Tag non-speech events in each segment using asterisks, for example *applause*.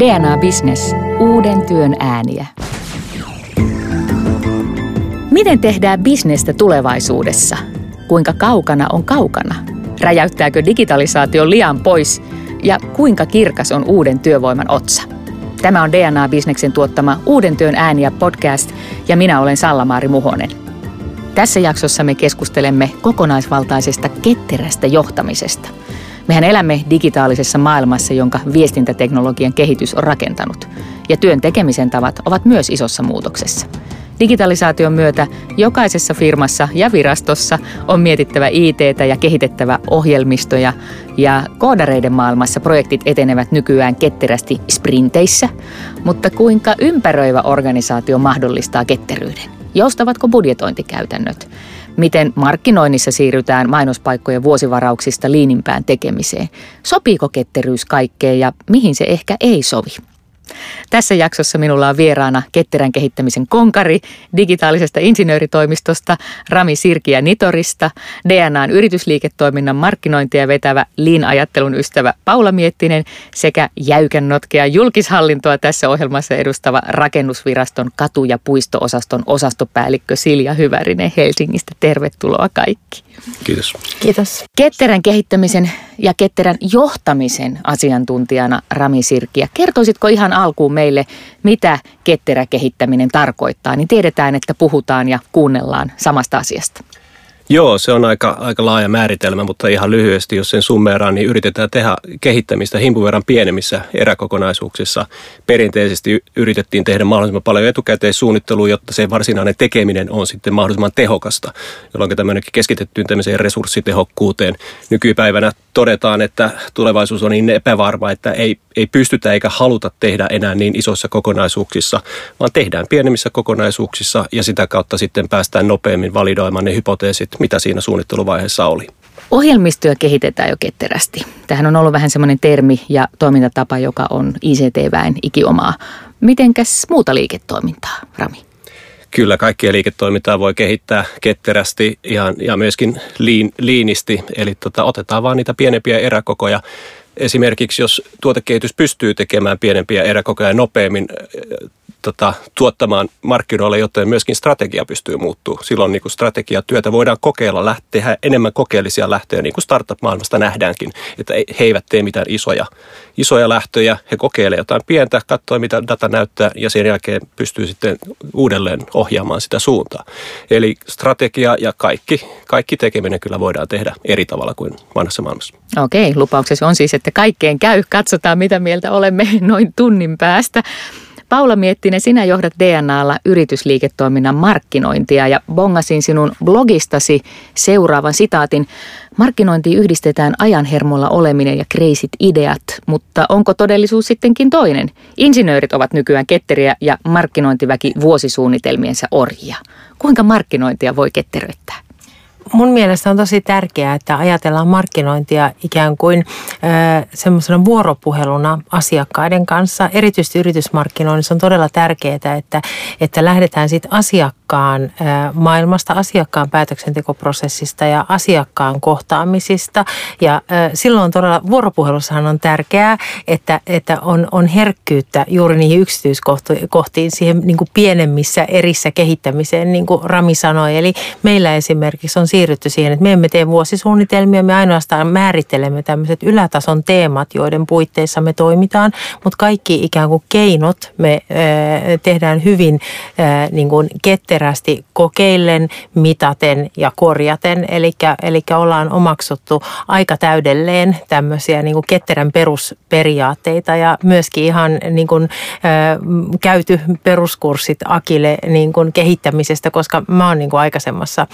DNA Business. Uuden työn ääniä. Miten tehdään bisnestä tulevaisuudessa? Kuinka kaukana on kaukana? Räjäyttääkö digitalisaatio liian pois? Ja kuinka kirkas on uuden työvoiman otsa? Tämä on DNA Businessin tuottama Uuden työn ääniä podcast ja minä olen Sallamaari Muhonen. Tässä jaksossa me keskustelemme kokonaisvaltaisesta ketterästä johtamisesta – Mehän elämme digitaalisessa maailmassa, jonka viestintäteknologian kehitys on rakentanut. Ja työn tekemisen tavat ovat myös isossa muutoksessa. Digitalisaation myötä jokaisessa firmassa ja virastossa on mietittävä IT ja kehitettävä ohjelmistoja ja koodareiden maailmassa projektit etenevät nykyään ketterästi sprinteissä, mutta kuinka ympäröivä organisaatio mahdollistaa ketteryyden? Joustavatko budjetointikäytännöt? Miten markkinoinnissa siirrytään mainospaikkojen vuosivarauksista liinimpään tekemiseen. Sopiiko ketteryys kaikkeen ja mihin se ehkä ei sovi? Tässä jaksossa minulla on vieraana ketterän kehittämisen konkari digitaalisesta insinööritoimistosta Rami Sirkiä Nitorista, DNAn yritysliiketoiminnan markkinointia vetävä Lean-ajattelun ystävä Paula Miettinen sekä jäykän notkea julkishallintoa tässä ohjelmassa edustava rakennusviraston katu- ja puistoosaston osastopäällikkö Silja Hyvärinen Helsingistä. Tervetuloa kaikki. Kiitos. Kiitos. Ketterän kehittämisen ja ketterän johtamisen asiantuntijana Rami Sirkiä. Kertoisitko ihan alkuun meille, mitä ketterä kehittäminen tarkoittaa, niin tiedetään, että puhutaan ja kuunnellaan samasta asiasta. Joo, se on aika, aika laaja määritelmä, mutta ihan lyhyesti, jos sen summeeraan, niin yritetään tehdä kehittämistä himpun verran pienemmissä eräkokonaisuuksissa. Perinteisesti yritettiin tehdä mahdollisimman paljon etukäteissuunnittelua, jotta se varsinainen tekeminen on sitten mahdollisimman tehokasta, jolloin tämmöinenkin keskitettyyn tämmöiseen resurssitehokkuuteen. Nykypäivänä todetaan, että tulevaisuus on niin epävarma, että ei, ei pystytä eikä haluta tehdä enää niin isoissa kokonaisuuksissa, vaan tehdään pienemmissä kokonaisuuksissa ja sitä kautta sitten päästään nopeammin validoimaan ne hypoteesit, mitä siinä suunnitteluvaiheessa oli. Ohjelmistoja kehitetään jo ketterästi. Tähän on ollut vähän semmoinen termi ja toimintatapa, joka on ICT-väen ikiomaa. Mitenkäs muuta liiketoimintaa, Rami? Kyllä, kaikkia liiketoimintaa voi kehittää ketterästi ja, ja myöskin liin, liinisti. Eli tota, otetaan vaan niitä pienempiä eräkokoja. Esimerkiksi jos tuotekehitys pystyy tekemään pienempiä eräkokoja nopeammin, tota, tuottamaan markkinoille, joten myöskin strategia pystyy muuttumaan. Silloin niin kuin strategiatyötä voidaan kokeilla, lähteä, enemmän kokeellisia lähtöjä, niin kuin startup-maailmasta nähdäänkin, että he eivät tee mitään isoja, isoja lähtöjä, he kokeilevat jotain pientä, katsoo mitä data näyttää ja sen jälkeen pystyy sitten uudelleen ohjaamaan sitä suuntaa. Eli strategia ja kaikki, kaikki tekeminen kyllä voidaan tehdä eri tavalla kuin vanhassa maailmassa. Okei, lupauksesi on siis, että kaikkeen käy. Katsotaan, mitä mieltä olemme *laughs* noin tunnin päästä. Paula Miettinen, sinä johdat DNAlla yritysliiketoiminnan markkinointia ja bongasin sinun blogistasi seuraavan sitaatin. Markkinointi yhdistetään ajanhermolla oleminen ja kreisit ideat, mutta onko todellisuus sittenkin toinen? Insinöörit ovat nykyään ketteriä ja markkinointiväki vuosisuunnitelmiensa orjia. Kuinka markkinointia voi ketteröittää? Mun mielestä on tosi tärkeää, että ajatellaan markkinointia ikään kuin semmoisena vuoropuheluna asiakkaiden kanssa. Erityisesti yritysmarkkinoinnissa on todella tärkeää, että, että lähdetään siitä asiakkaan maailmasta, asiakkaan päätöksentekoprosessista ja asiakkaan kohtaamisista. Ja silloin todella vuoropuhelussahan on tärkeää, että, että on, on herkkyyttä juuri niihin yksityiskohtiin, siihen niin kuin pienemmissä erissä kehittämiseen, niin kuin Rami sanoi. Eli meillä esimerkiksi on siirrytty siihen, että me emme tee vuosisuunnitelmia, me ainoastaan määrittelemme tämmöiset ylätason teemat, joiden puitteissa me toimitaan, mutta kaikki ikään kuin keinot me tehdään hyvin niin kuin ketterästi kokeillen, mitaten ja korjaten. Eli, eli ollaan omaksuttu aika täydelleen tämmöisiä niin kuin ketterän perusperiaatteita ja myöskin ihan niin kuin, käyty peruskurssit Akille niin kuin kehittämisestä, koska mä oon niin kuin aikaisemmassa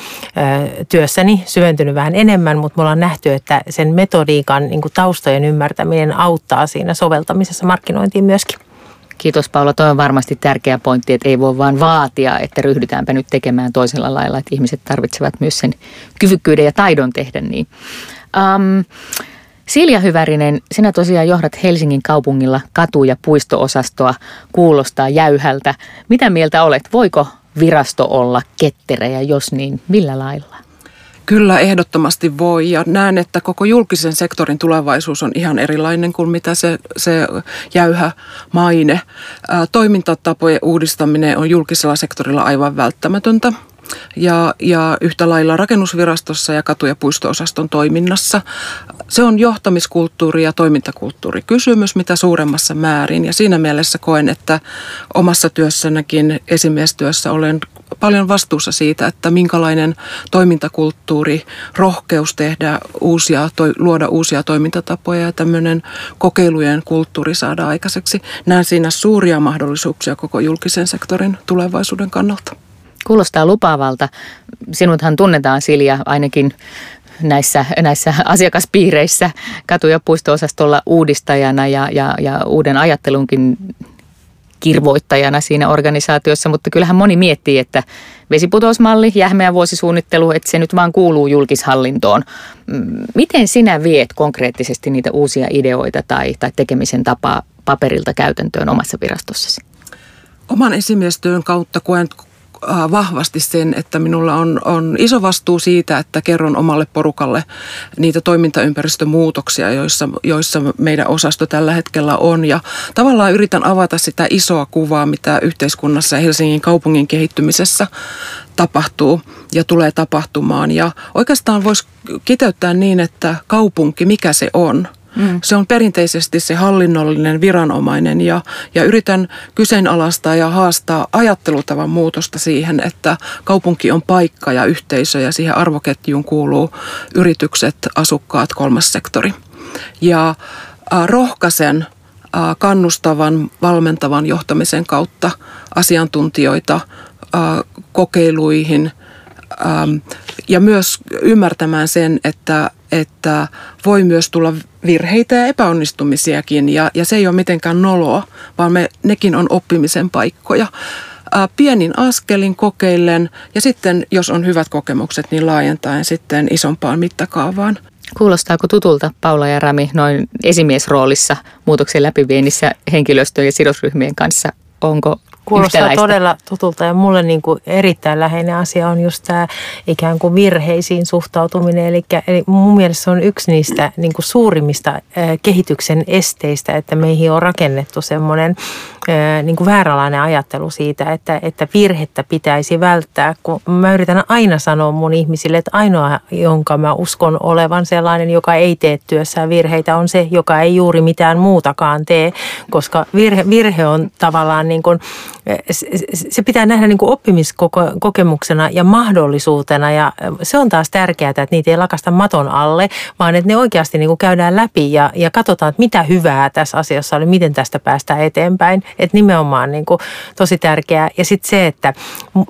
työssäni syventynyt vähän enemmän, mutta me ollaan nähty, että sen metodiikan niin kuin taustojen ymmärtäminen auttaa siinä soveltamisessa markkinointiin myöskin. Kiitos Paula, tuo on varmasti tärkeä pointti, että ei voi vaan vaatia, että ryhdytäänpä nyt tekemään toisella lailla, että ihmiset tarvitsevat myös sen kyvykkyyden ja taidon tehdä niin. Um, Silja Hyvärinen, sinä tosiaan johdat Helsingin kaupungilla katu- ja puistoosastoa, kuulostaa jäyhältä. Mitä mieltä olet, voiko virasto olla ketterä ja jos niin, millä lailla? Kyllä ehdottomasti voi ja näen, että koko julkisen sektorin tulevaisuus on ihan erilainen kuin mitä se, se jäyhä maine. Toimintatapojen uudistaminen on julkisella sektorilla aivan välttämätöntä ja, ja yhtä lailla rakennusvirastossa ja katu- ja puistoosaston toiminnassa. Se on johtamiskulttuuri ja toimintakulttuuri kysymys mitä suuremmassa määrin ja siinä mielessä koen, että omassa työssänäkin esimiestyössä olen paljon vastuussa siitä, että minkälainen toimintakulttuuri, rohkeus tehdä uusia, toi, luoda uusia toimintatapoja ja tämmöinen kokeilujen kulttuuri saada aikaiseksi. Näen siinä suuria mahdollisuuksia koko julkisen sektorin tulevaisuuden kannalta. Kuulostaa lupaavalta. Sinuthan tunnetaan Silja ainakin näissä, näissä asiakaspiireissä katu- ja puisto-osastolla uudistajana ja, ja, ja uuden ajattelunkin kirvoittajana siinä organisaatiossa, mutta kyllähän moni miettii, että vesiputousmalli, jähmeä vuosisuunnittelu, että se nyt vaan kuuluu julkishallintoon. Mm, miten sinä viet konkreettisesti niitä uusia ideoita tai, tai tekemisen tapaa paperilta käytäntöön omassa virastossasi? Oman esimiestyön kautta koen vahvasti sen, että minulla on, on iso vastuu siitä, että kerron omalle porukalle niitä toimintaympäristömuutoksia, joissa, joissa meidän osasto tällä hetkellä on. Ja tavallaan yritän avata sitä isoa kuvaa, mitä yhteiskunnassa ja Helsingin kaupungin kehittymisessä tapahtuu ja tulee tapahtumaan. Ja oikeastaan voisi kiteyttää niin, että kaupunki, mikä se on – Mm. Se on perinteisesti se hallinnollinen viranomainen ja, ja yritän kyseenalaistaa ja haastaa ajattelutavan muutosta siihen, että kaupunki on paikka ja yhteisö ja siihen arvoketjuun kuuluu yritykset, asukkaat, kolmas sektori. Ja äh, rohkaisen äh, kannustavan, valmentavan johtamisen kautta asiantuntijoita äh, kokeiluihin ähm, ja myös ymmärtämään sen, että että voi myös tulla virheitä ja epäonnistumisiakin ja, ja se ei ole mitenkään noloa, vaan me, nekin on oppimisen paikkoja. Ää, pienin askelin kokeillen ja sitten, jos on hyvät kokemukset, niin laajentaen sitten isompaan mittakaavaan. Kuulostaako tutulta Paula ja Rami noin esimiesroolissa muutoksen läpiviennissä henkilöstön ja sidosryhmien kanssa? Onko Kuulostaa yhtäläistä. todella tutulta ja mulle niin kuin erittäin läheinen asia on just tämä ikään kuin virheisiin suhtautuminen. Eli, eli mun mielestä se on yksi niistä niin kuin suurimmista kehityksen esteistä, että meihin on rakennettu semmoinen niin kuin vääränlainen ajattelu siitä, että, että virhettä pitäisi välttää. Kun mä yritän aina sanoa mun ihmisille, että ainoa, jonka mä uskon olevan sellainen, joka ei tee työssään virheitä, on se, joka ei juuri mitään muutakaan tee, koska virhe, virhe on tavallaan niin kuin, se pitää nähdä niin kuin oppimiskokemuksena ja mahdollisuutena ja se on taas tärkeää, että niitä ei lakasta maton alle, vaan että ne oikeasti niin kuin käydään läpi ja, ja katsotaan, että mitä hyvää tässä asiassa oli, miten tästä päästään eteenpäin. Että nimenomaan niin kuin tosi tärkeää. Ja sitten se, että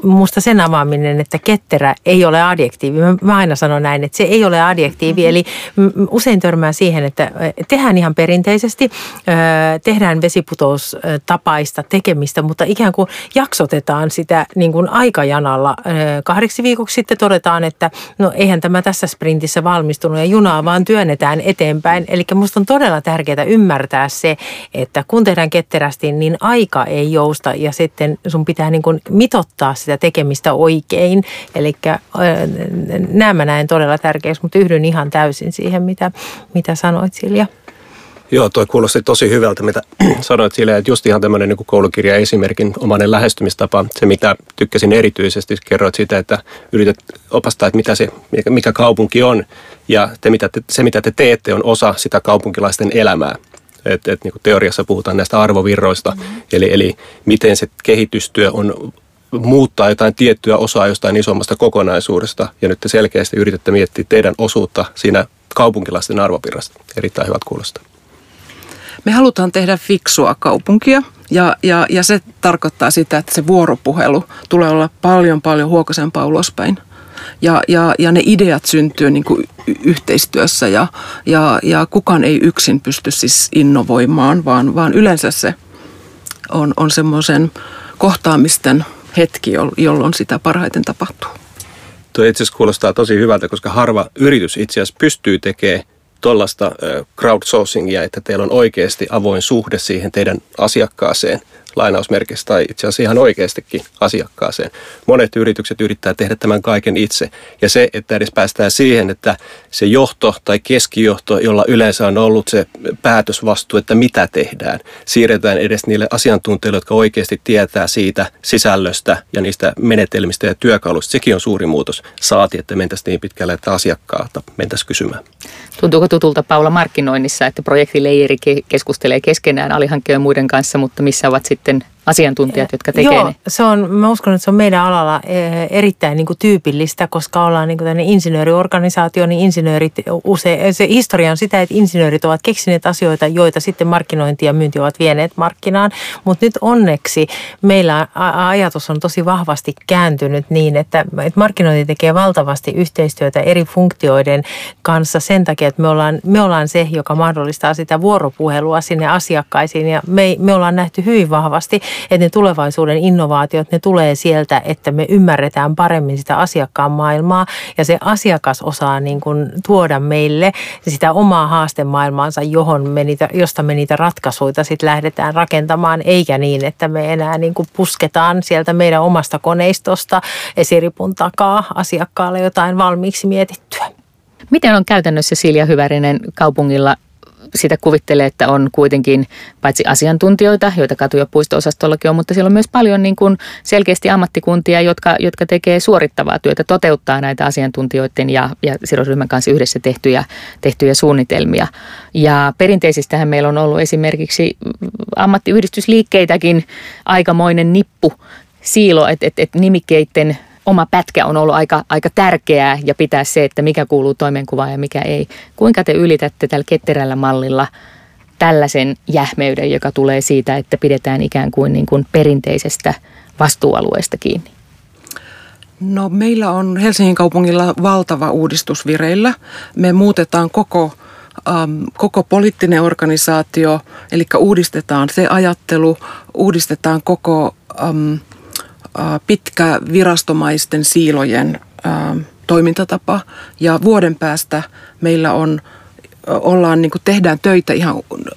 musta sen avaaminen, että ketterä ei ole adjektiivi. Mä, aina sanon näin, että se ei ole adjektiivi. Mm-hmm. Eli usein törmää siihen, että tehdään ihan perinteisesti, tehdään vesiputoustapaista tekemistä, mutta ikään kuin jaksotetaan sitä niin kuin aikajanalla. Kahdeksi viikoksi sitten todetaan, että no eihän tämä tässä sprintissä valmistunut ja junaa vaan työnnetään eteenpäin. Eli musta on todella tärkeää ymmärtää se, että kun tehdään ketterästi, niin aika ei jousta ja sitten sun pitää niin kuin mitottaa sitä tekemistä oikein. Eli nämä mä näen todella tärkeäksi, mutta yhdyn ihan täysin siihen, mitä, mitä sanoit Silja. Joo, toi kuulosti tosi hyvältä, mitä *clears throat* sanoit sille, että just ihan tämmöinen niin koulukirja esimerkin omainen lähestymistapa. Se, mitä tykkäsin erityisesti, kerroit siitä, että yrität opastaa, että mitä se, mikä kaupunki on. Ja te, mitä te, se, mitä te teette, on osa sitä kaupunkilaisten elämää. Et, et, niin teoriassa puhutaan näistä arvovirroista, mm-hmm. eli, eli miten se kehitystyö on muuttaa jotain tiettyä osaa jostain isommasta kokonaisuudesta. Ja nyt te selkeästi yritätte miettiä teidän osuutta siinä kaupunkilaisten arvovirrasta. Erittäin hyvät kuulostaa. Me halutaan tehdä fiksua kaupunkia ja, ja, ja se tarkoittaa sitä, että se vuoropuhelu tulee olla paljon paljon huokasempaa ulospäin. Ja, ja, ja ne ideat syntyy niin kuin yhteistyössä ja, ja, ja kukaan ei yksin pysty siis innovoimaan, vaan, vaan yleensä se on, on semmoisen kohtaamisten hetki, jolloin sitä parhaiten tapahtuu. Tuo itse asiassa kuulostaa tosi hyvältä, koska harva yritys itse asiassa pystyy tekemään tuollaista crowdsourcingia, että teillä on oikeasti avoin suhde siihen teidän asiakkaaseen lainausmerkissä tai itse asiassa ihan oikeastikin asiakkaaseen. Monet yritykset yrittää tehdä tämän kaiken itse. Ja se, että edes päästään siihen, että se johto tai keskijohto, jolla yleensä on ollut se päätösvastuu, että mitä tehdään, siirretään edes niille asiantuntijoille, jotka oikeasti tietää siitä sisällöstä ja niistä menetelmistä ja työkaluista. Sekin on suuri muutos. Saati, että mentäisiin niin pitkälle, että asiakkaalta mentäisiin kysymään. Tuntuuko tutulta Paula markkinoinnissa, että projektileijeri keskustelee keskenään alihankkijoiden muiden kanssa, mutta missä ovat sitten sitten asiantuntijat, jotka tekevät Joo, se on, mä uskon, että se on meidän alalla eh, erittäin niin kuin tyypillistä, koska ollaan niin kuin insinööriorganisaatio, niin insinöörit usein, se historia on sitä, että insinöörit ovat keksineet asioita, joita sitten markkinointi ja myynti ovat vieneet markkinaan, mutta nyt onneksi meillä ajatus on tosi vahvasti kääntynyt niin, että, että markkinointi tekee valtavasti yhteistyötä eri funktioiden kanssa sen takia, että me ollaan, me ollaan se, joka mahdollistaa sitä vuoropuhelua sinne asiakkaisiin. Ja me, me ollaan nähty hyvin vahvasti, että ne tulevaisuuden innovaatiot, ne tulee sieltä, että me ymmärretään paremmin sitä asiakkaan maailmaa ja se asiakas osaa niin kuin tuoda meille sitä omaa haastemaailmaansa, johon me niitä, josta me niitä ratkaisuja sitten lähdetään rakentamaan, eikä niin, että me enää niin kuin pusketaan sieltä meidän omasta koneistosta esiripun takaa asiakkaalle jotain valmiiksi mietittyä. Miten on käytännössä Silja Hyvärinen kaupungilla sitä kuvittelee, että on kuitenkin paitsi asiantuntijoita, joita katu- ja puisto-osastollakin on, mutta siellä on myös paljon niin kuin selkeästi ammattikuntia, jotka, jotka tekee suorittavaa työtä, toteuttaa näitä asiantuntijoiden ja, ja sidosryhmän kanssa yhdessä tehtyjä, tehtyjä suunnitelmia. Ja perinteisistähän meillä on ollut esimerkiksi ammattiyhdistysliikkeitäkin aikamoinen nippu siilo, että et, et nimikkeiden oma pätkä on ollut aika, aika tärkeää ja pitää se, että mikä kuuluu toimenkuvaan ja mikä ei. Kuinka te ylitätte tällä ketterällä mallilla tällaisen jähmeyden, joka tulee siitä, että pidetään ikään kuin, niin kuin perinteisestä vastuualueesta kiinni? No meillä on Helsingin kaupungilla valtava uudistus vireillä. Me muutetaan koko um, koko poliittinen organisaatio, eli uudistetaan se ajattelu, uudistetaan koko um, pitkä virastomaisten siilojen toimintatapa ja vuoden päästä meillä on ollaan, niin kuin tehdään töitä ihan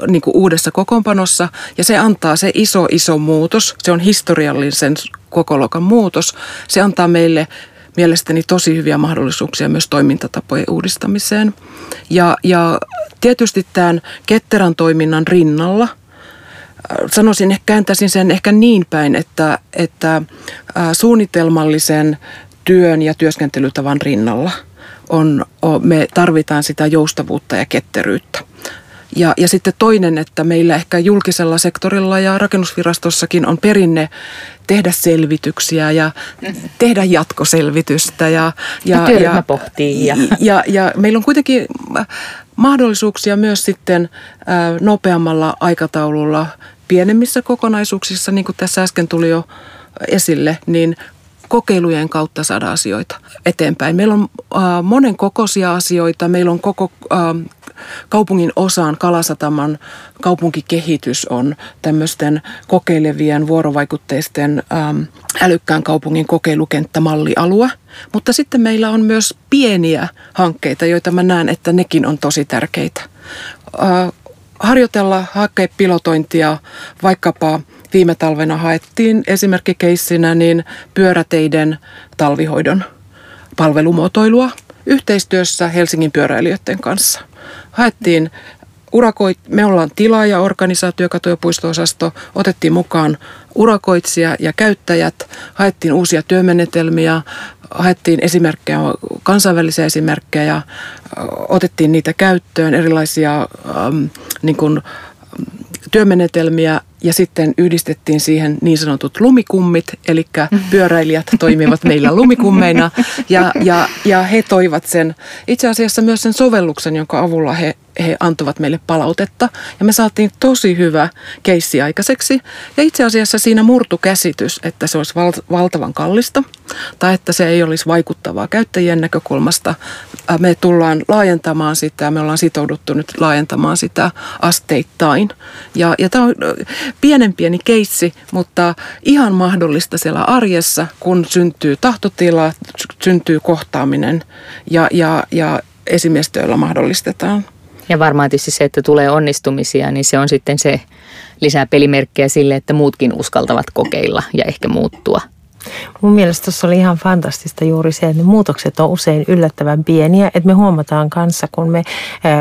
niin kuin uudessa kokoonpanossa ja se antaa se iso, iso muutos. Se on historiallisen kokolokan muutos. Se antaa meille mielestäni tosi hyviä mahdollisuuksia myös toimintatapojen uudistamiseen. Ja, ja tietysti tämän ketterän toiminnan rinnalla – sanoisin, kääntäisin sen ehkä niin päin, että, että suunnitelmallisen työn ja työskentelytavan rinnalla on, me tarvitaan sitä joustavuutta ja ketteryyttä. Ja, ja sitten toinen, että meillä ehkä julkisella sektorilla ja rakennusvirastossakin on perinne tehdä selvityksiä ja tehdä jatkoselvitystä. Ja, ja, ja, ja pohtii. Ja. Ja, ja meillä on kuitenkin mahdollisuuksia myös sitten nopeammalla aikataululla pienemmissä kokonaisuuksissa, niin kuin tässä äsken tuli jo esille, niin kokeilujen kautta saada asioita eteenpäin. Meillä on äh, monen kokoisia asioita. Meillä on koko äh, kaupungin osaan Kalasataman kaupunkikehitys on tämmöisten kokeilevien vuorovaikutteisten ähm, älykkään kaupungin kokeilukenttämallialue. Mutta sitten meillä on myös pieniä hankkeita, joita mä näen, että nekin on tosi tärkeitä. Äh, harjoitella hakea pilotointia vaikkapa viime talvena haettiin esimerkkikeissinä niin pyöräteiden talvihoidon palvelumuotoilua yhteistyössä Helsingin pyöräilijöiden kanssa. Haettiin urakoit, me ollaan tilaaja-organisaatio, kato- ja puisto-osasto, otettiin mukaan urakoitsija ja käyttäjät, haettiin uusia työmenetelmiä, haettiin esimerkkejä, kansainvälisiä esimerkkejä, otettiin niitä käyttöön, erilaisia ähm, niin kuin, työmenetelmiä ja sitten yhdistettiin siihen niin sanotut lumikummit, eli pyöräilijät toimivat meillä lumikummeina ja, ja, ja he toivat sen, itse asiassa myös sen sovelluksen, jonka avulla he he antoivat meille palautetta ja me saatiin tosi hyvä keissi aikaiseksi. Ja itse asiassa siinä murtu käsitys, että se olisi val- valtavan kallista tai että se ei olisi vaikuttavaa käyttäjien näkökulmasta. Me tullaan laajentamaan sitä, me ollaan sitouduttu nyt laajentamaan sitä asteittain. Ja, ja tämä on pienen pieni keissi, mutta ihan mahdollista siellä arjessa, kun syntyy tahtotila, syntyy kohtaaminen ja, ja, ja esimiestyöllä mahdollistetaan Ja varmaan tietysti se, että tulee onnistumisia, niin se on sitten se lisää pelimerkkejä sille, että muutkin uskaltavat kokeilla ja ehkä muuttua. Mun mielestä tuossa oli ihan fantastista juuri se, että ne muutokset on usein yllättävän pieniä. Että me huomataan kanssa, kun me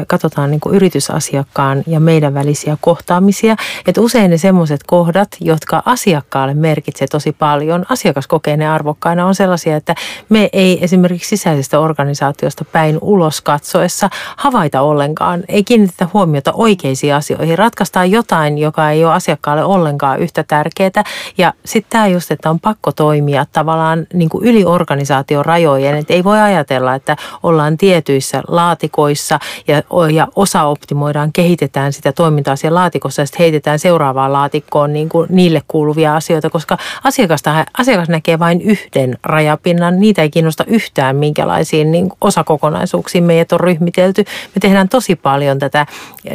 katsotaan niin kuin yritysasiakkaan ja meidän välisiä kohtaamisia, että usein ne semmoiset kohdat, jotka asiakkaalle merkitsee tosi paljon, asiakas kokee ne arvokkaina, on sellaisia, että me ei esimerkiksi sisäisestä organisaatiosta päin ulos katsoessa havaita ollenkaan, ei kiinnitetä huomiota oikeisiin asioihin, ratkaistaan jotain, joka ei ole asiakkaalle ollenkaan yhtä tärkeää. Ja sitten tämä just, että on pakko toimia toimia tavallaan niin kuin yli organisaation rajojen. Että ei voi ajatella, että ollaan tietyissä laatikoissa ja, ja osa optimoidaan, kehitetään sitä toimintaa siellä laatikossa ja sitten heitetään seuraavaan laatikkoon niin kuin niille kuuluvia asioita, koska asiakasta, asiakas näkee vain yhden rajapinnan. Niitä ei kiinnosta yhtään, minkälaisiin niin osakokonaisuuksiin meidät on ryhmitelty. Me tehdään tosi paljon tätä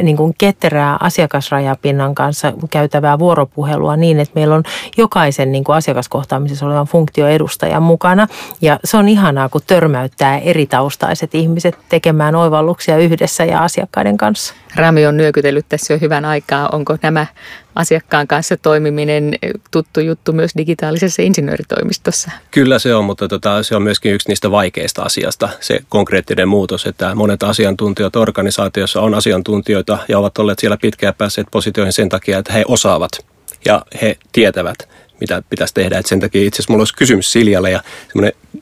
niin kuin ketterää asiakasrajapinnan kanssa käytävää vuoropuhelua niin, että meillä on jokaisen niin kuin asiakaskohtaamisessa olevan funktioedustajan mukana. Ja se on ihanaa, kun törmäyttää eri taustaiset ihmiset tekemään oivalluksia yhdessä ja asiakkaiden kanssa. Rami on nyökytellyt tässä jo hyvän aikaa. Onko nämä asiakkaan kanssa toimiminen tuttu juttu myös digitaalisessa insinööritoimistossa? Kyllä se on, mutta tota, se on myöskin yksi niistä vaikeista asiasta, se konkreettinen muutos, että monet asiantuntijat organisaatiossa on asiantuntijoita ja ovat olleet siellä pitkään päässeet positioihin sen takia, että he osaavat ja he tietävät mitä pitäisi tehdä. Et sen takia itse asiassa mulla olisi kysymys Siljalle ja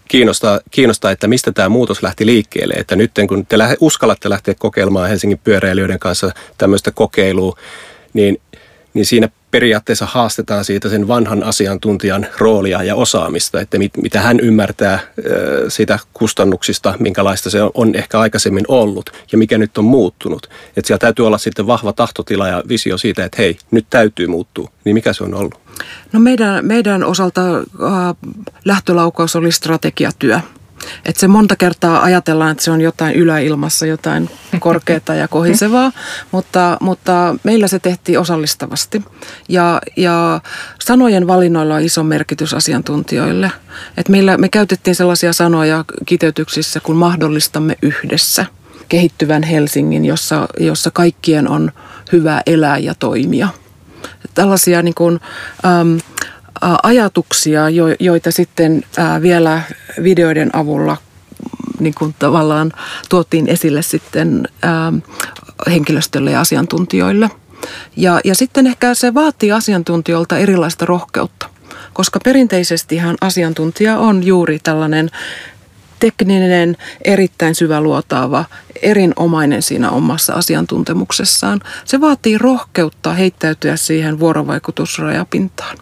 kiinnostaa, kiinnostaa, että mistä tämä muutos lähti liikkeelle. Että nyt kun te lähe, uskallatte lähteä kokeilemaan Helsingin pyöräilijöiden kanssa tämmöistä kokeilua, niin, niin siinä periaatteessa haastetaan siitä sen vanhan asiantuntijan roolia ja osaamista, että mit, mitä hän ymmärtää siitä kustannuksista, minkälaista se on ehkä aikaisemmin ollut ja mikä nyt on muuttunut. Että siellä täytyy olla sitten vahva tahtotila ja visio siitä, että hei, nyt täytyy muuttua. Niin mikä se on ollut? No meidän, meidän osalta äh, lähtölaukaus oli strategiatyö. Että se monta kertaa ajatellaan, että se on jotain yläilmassa, jotain korkeata ja kohisevaa, *laughs* mutta, mutta meillä se tehtiin osallistavasti. Ja, ja sanojen valinnoilla on iso merkitys asiantuntijoille. Et meillä, me käytettiin sellaisia sanoja kiteytyksissä, kun mahdollistamme yhdessä kehittyvän Helsingin, jossa, jossa kaikkien on hyvä elää ja toimia. Tällaisia niin kuin, ähm, ajatuksia, joita sitten vielä videoiden avulla niin kuin tavallaan tuotiin esille sitten henkilöstölle ja asiantuntijoille. Ja, ja sitten ehkä se vaatii asiantuntijoilta erilaista rohkeutta, koska perinteisestihan asiantuntija on juuri tällainen tekninen, erittäin syväluotaava, erinomainen siinä omassa asiantuntemuksessaan. Se vaatii rohkeutta heittäytyä siihen vuorovaikutusrajapintaan.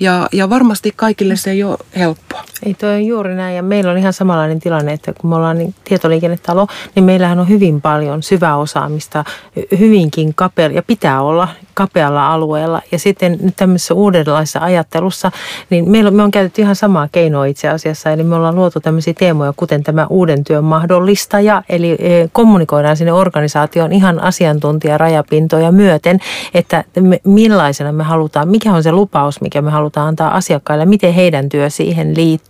Ja, ja varmasti kaikille se ei ole helppoa. Ei toi on juuri näin ja meillä on ihan samanlainen tilanne, että kun me ollaan niin tietoliikennetalo, niin meillähän on hyvin paljon syvää osaamista, hyvinkin kapea ja pitää olla kapealla alueella. Ja sitten nyt tämmöisessä uudenlaisessa ajattelussa, niin meillä, me on käytetty ihan samaa keinoa itse asiassa. Eli me ollaan luotu tämmöisiä teemoja, kuten tämä uuden työn mahdollistaja, eli e, kommunikoidaan sinne organisaatioon ihan asiantuntijarajapintoja myöten, että me, millaisena me halutaan, mikä on se lupaus, mikä me halutaan antaa asiakkaille, miten heidän työ siihen liittyy.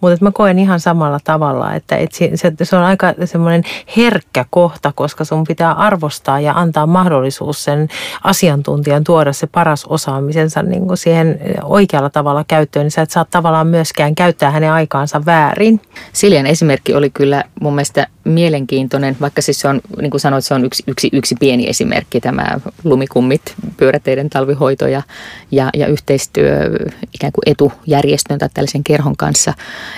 Mutta mä koen ihan samalla tavalla, että et se, se on aika semmoinen herkkä kohta, koska sun pitää arvostaa ja antaa mahdollisuus sen asiantuntijan asiantuntijan tuoda se paras osaamisensa niin kuin siihen oikealla tavalla käyttöön, niin sä et saa tavallaan myöskään käyttää hänen aikaansa väärin. Siljan esimerkki oli kyllä mun mielestä mielenkiintoinen, vaikka siis se on, niin kuin sanoit, se on yksi, yksi, yksi pieni esimerkki, tämä lumikummit, pyöräteiden talvihoito ja, ja, ja yhteistyö ikään kuin etujärjestön tai tällaisen kerhon kanssa.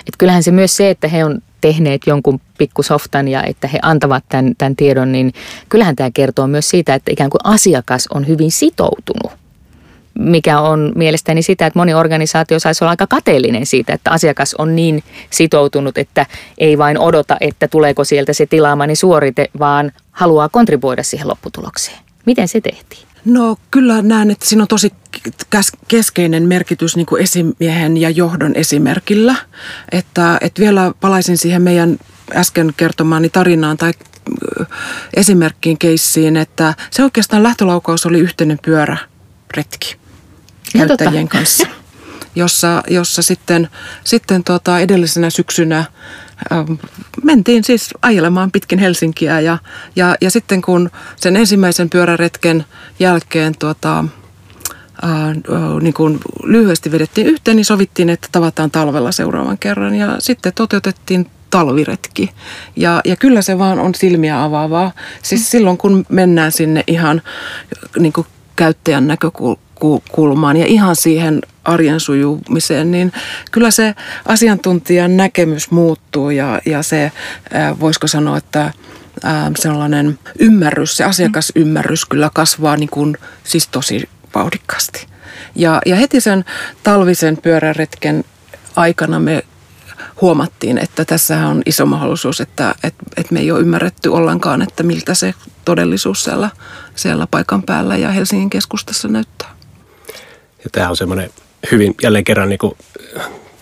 Et kyllähän se myös se, että he on tehneet jonkun pikkusoftan ja että he antavat tämän, tämän tiedon, niin kyllähän tämä kertoo myös siitä, että ikään kuin asiakas on hyvin sitoutunut mikä on mielestäni sitä, että moni organisaatio saisi olla aika kateellinen siitä, että asiakas on niin sitoutunut, että ei vain odota, että tuleeko sieltä se tilaamani suorite, vaan haluaa kontribuoida siihen lopputulokseen. Miten se tehtiin? No kyllä näen, että siinä on tosi keskeinen merkitys niin kuin esimiehen ja johdon esimerkillä. Että, että vielä palaisin siihen meidän äsken kertomaani tarinaan tai esimerkkiin keissiin, että se oikeastaan lähtölaukaus oli yhteinen pyöräretki käyttäjien kanssa, jossa, jossa sitten, sitten tota edellisenä syksynä mentiin siis ajelemaan pitkin Helsinkiä ja, ja, ja sitten kun sen ensimmäisen pyöräretken jälkeen tuota, ää, niin kuin lyhyesti vedettiin yhteen, niin sovittiin, että tavataan talvella seuraavan kerran ja sitten toteutettiin talviretki. Ja, ja kyllä se vaan on silmiä avaavaa. Siis silloin kun mennään sinne ihan niin kuin käyttäjän näkökulmaan ja ihan siihen arjen sujumiseen, niin kyllä se asiantuntijan näkemys muuttuu ja, ja se, voisiko sanoa, että sellainen ymmärrys, se asiakasymmärrys kyllä kasvaa niin kuin, siis tosi vauhdikkaasti. Ja, ja heti sen talvisen pyöräretken aikana me huomattiin, että tässä on iso mahdollisuus, että, että, että me ei ole ymmärretty ollenkaan, että miltä se todellisuus siellä, siellä paikan päällä ja Helsingin keskustassa näyttää. Ja tämä on semmoinen hyvin jälleen kerran niin kuin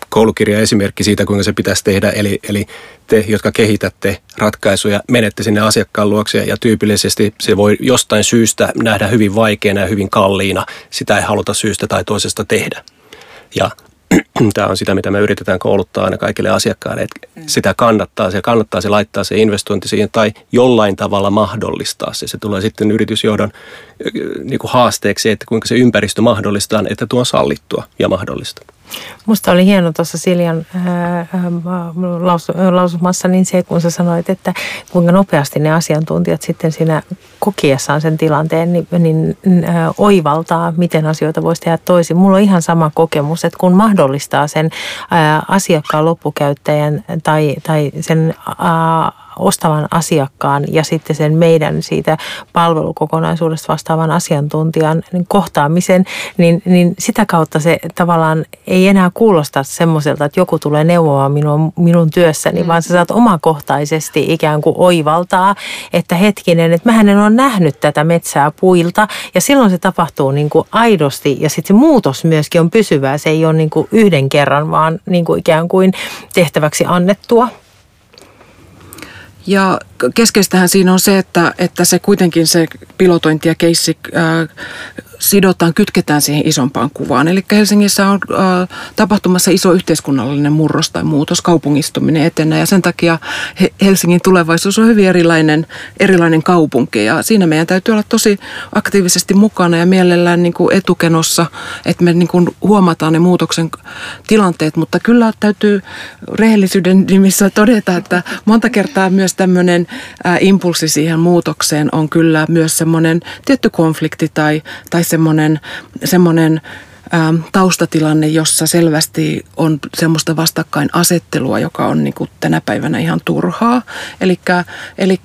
koulukirja esimerkki siitä, kuinka se pitäisi tehdä. Eli, eli te, jotka kehitätte ratkaisuja, menette sinne asiakkaan luokse ja tyypillisesti se voi jostain syystä nähdä hyvin vaikeana ja hyvin kalliina. Sitä ei haluta syystä tai toisesta tehdä. Ja *clears throat* tämä on sitä, mitä me yritetään kouluttaa aina kaikille asiakkaille, että sitä kannattaa, se kannattaa se laittaa se investointi siihen tai jollain tavalla mahdollistaa se. Se tulee sitten yritysjohdon niin kuin haasteeksi, että kuinka se ympäristö mahdollistaa, että tuo on sallittua ja mahdollista. Musta oli hieno tuossa Siljan ää, lausumassa niin se, kun sä sanoit, että kuinka nopeasti ne asiantuntijat sitten siinä kokiessaan sen tilanteen, niin, niin ää, oivaltaa, miten asioita voisi tehdä toisin. Mulla on ihan sama kokemus, että kun mahdollistaa sen ää, asiakkaan loppukäyttäjän tai, tai sen ää, ostavan asiakkaan ja sitten sen meidän siitä palvelukokonaisuudesta vastaavan asiantuntijan niin kohtaamisen, niin, niin sitä kautta se tavallaan ei enää kuulosta semmoiselta, että joku tulee neuvomaan minun, minun työssäni, mm. vaan sä saat omakohtaisesti ikään kuin oivaltaa, että hetkinen, että mähän en ole nähnyt tätä metsää puilta ja silloin se tapahtuu niin kuin aidosti ja sitten se muutos myöskin on pysyvää, se ei ole niin kuin yhden kerran, vaan niin kuin ikään kuin tehtäväksi annettua. Ja keskeistähän siinä on se, että, että se kuitenkin se pilotointi ja keissi ää, sidotaan, kytketään siihen isompaan kuvaan. Eli Helsingissä on äh, tapahtumassa iso yhteiskunnallinen murros tai muutos, kaupungistuminen etenee ja sen takia Helsingin tulevaisuus on hyvin erilainen, erilainen kaupunki ja siinä meidän täytyy olla tosi aktiivisesti mukana ja mielellään niin kuin etukenossa, että me niin kuin huomataan ne muutoksen tilanteet, mutta kyllä täytyy rehellisyyden nimissä todeta, että monta kertaa myös tämmöinen äh, impulssi siihen muutokseen on kyllä myös semmoinen tietty konflikti tai, tai semmoinen, semmoinen ähm, taustatilanne, jossa selvästi on semmoista vastakkainasettelua, joka on niin kuin tänä päivänä ihan turhaa. Eli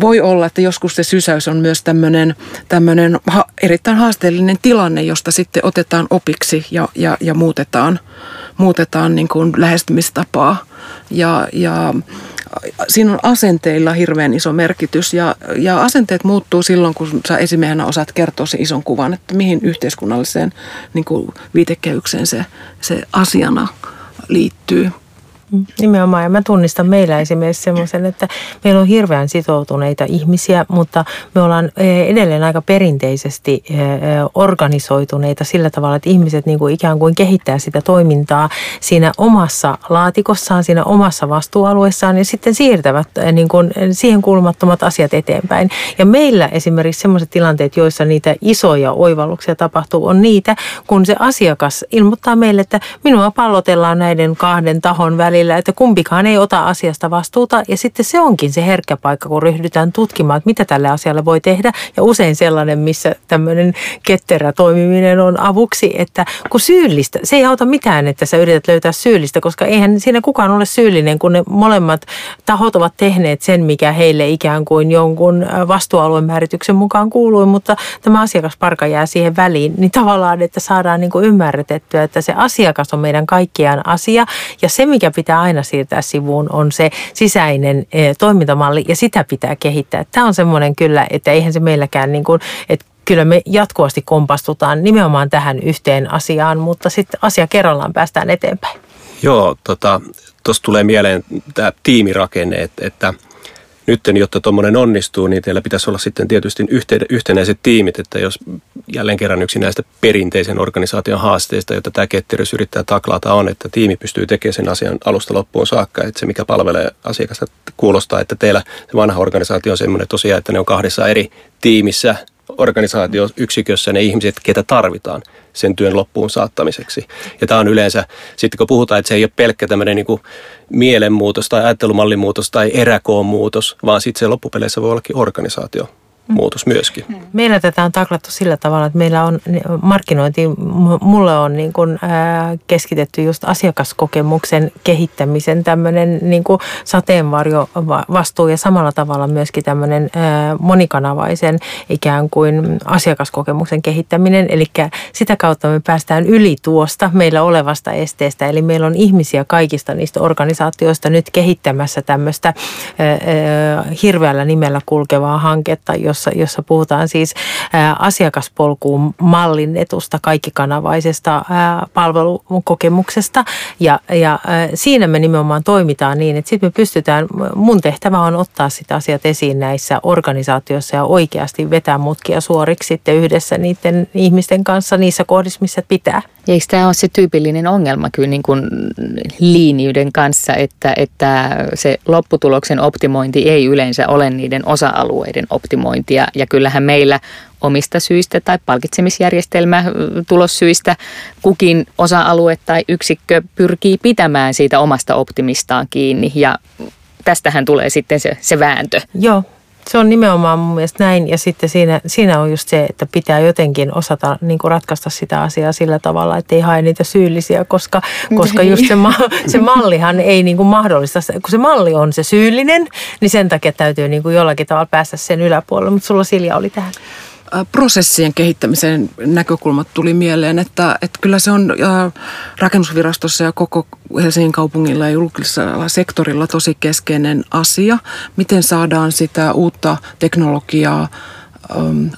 voi olla, että joskus se sysäys on myös tämmöinen, tämmöinen ha, erittäin haasteellinen tilanne, josta sitten otetaan opiksi ja, ja, ja muutetaan, muutetaan niin kuin lähestymistapaa. Ja, ja siinä on asenteilla hirveän iso merkitys ja, ja asenteet muuttuu silloin, kun sä esimiehenä osaat kertoa sen ison kuvan, että mihin yhteiskunnalliseen niin kuin viitekehykseen se, se asiana liittyy. Nimenomaan, ja mä tunnistan meillä esimerkiksi semmoisen, että meillä on hirveän sitoutuneita ihmisiä, mutta me ollaan eh, edelleen aika perinteisesti eh, eh, organisoituneita sillä tavalla, että ihmiset niin kuin ikään kuin kehittää sitä toimintaa siinä omassa laatikossaan, siinä omassa vastuualueessaan ja sitten siirtävät niin kuin siihen kuulumattomat asiat eteenpäin. Ja meillä esimerkiksi sellaiset tilanteet, joissa niitä isoja oivalluksia tapahtuu, on niitä, kun se asiakas ilmoittaa meille, että minua pallotellaan näiden kahden tahon välillä välillä, että kumpikaan ei ota asiasta vastuuta. Ja sitten se onkin se herkkä paikka, kun ryhdytään tutkimaan, että mitä tälle asialle voi tehdä. Ja usein sellainen, missä tämmöinen ketterä toimiminen on avuksi, että kun syyllistä, se ei auta mitään, että sä yrität löytää syyllistä, koska eihän siinä kukaan ole syyllinen, kun ne molemmat tahot ovat tehneet sen, mikä heille ikään kuin jonkun vastuualueen määrityksen mukaan kuului, mutta tämä asiakasparka jää siihen väliin, niin tavallaan, että saadaan niin kuin ymmärretettyä, että se asiakas on meidän kaikkien asia ja se, mikä pitää pitää aina siirtää sivuun, on se sisäinen eh, toimintamalli ja sitä pitää kehittää. Tämä on semmoinen kyllä, että eihän se meilläkään niin kuin, että kyllä me jatkuvasti kompastutaan nimenomaan tähän yhteen asiaan, mutta sitten asia kerrallaan päästään eteenpäin. Joo, tuosta tota, tulee mieleen tämä tiimirakenne, että, että nyt, jotta tuommoinen onnistuu, niin teillä pitäisi olla sitten tietysti yhtenäiset tiimit, että jos jälleen kerran yksi näistä perinteisen organisaation haasteista, joita tämä ketteryys yrittää taklata on, että tiimi pystyy tekemään sen asian alusta loppuun saakka, että se mikä palvelee asiakasta kuulostaa, että teillä se vanha organisaatio on semmoinen tosiaan, että ne on kahdessa eri tiimissä organisaatioyksikössä ne ihmiset, ketä tarvitaan sen työn loppuun saattamiseksi. Ja tämä on yleensä, sitten kun puhutaan, että se ei ole pelkkä tämmöinen niin mielenmuutos tai ajattelumallimuutos tai eräkoon muutos, vaan sitten se loppupeleissä voi ollakin organisaatio muutos myöskin. Mm. Meillä tätä on taklattu sillä tavalla, että meillä on markkinointi, mulle on niin kuin, ää, keskitetty just asiakaskokemuksen kehittämisen tämmöinen niin kuin sateenvarjo vastuu ja samalla tavalla myöskin tämmöinen ää, monikanavaisen ikään kuin asiakaskokemuksen kehittäminen. Eli sitä kautta me päästään yli tuosta meillä olevasta esteestä. Eli meillä on ihmisiä kaikista niistä organisaatioista nyt kehittämässä tämmöistä hirveällä nimellä kulkevaa hanketta, jossa, jossa puhutaan siis asiakaspolkuun mallinnetusta kaikkikanavaisesta palvelukokemuksesta. Ja, ja siinä me nimenomaan toimitaan niin, että sitten me pystytään, mun tehtävä on ottaa sitä asiat esiin näissä organisaatioissa ja oikeasti vetää mutkia suoriksi sitten yhdessä niiden ihmisten kanssa niissä kohdissa, missä pitää. Eikö tämä ole se tyypillinen ongelma kyllä niin kuin liiniyden kanssa, että, että se lopputuloksen optimointi ei yleensä ole niiden osa-alueiden optimointia. Ja kyllähän meillä omista syistä tai palkitsemisjärjestelmä tulossyistä kukin osa-alue tai yksikkö pyrkii pitämään siitä omasta optimistaan kiinni ja tästähän tulee sitten se, se vääntö. Joo, se on nimenomaan mun mielestä näin ja sitten siinä, siinä on just se, että pitää jotenkin osata niin kuin ratkaista sitä asiaa sillä tavalla, että ei hae niitä syyllisiä, koska, koska just se, ma, se mallihan ei niin kuin mahdollista, kun se malli on se syyllinen, niin sen takia täytyy niin kuin jollakin tavalla päästä sen yläpuolelle, mutta sulla Silja oli tähän prosessien kehittämisen näkökulmat tuli mieleen, että, että kyllä se on rakennusvirastossa ja koko Helsingin kaupungilla ja julkisella sektorilla tosi keskeinen asia. Miten saadaan sitä uutta teknologiaa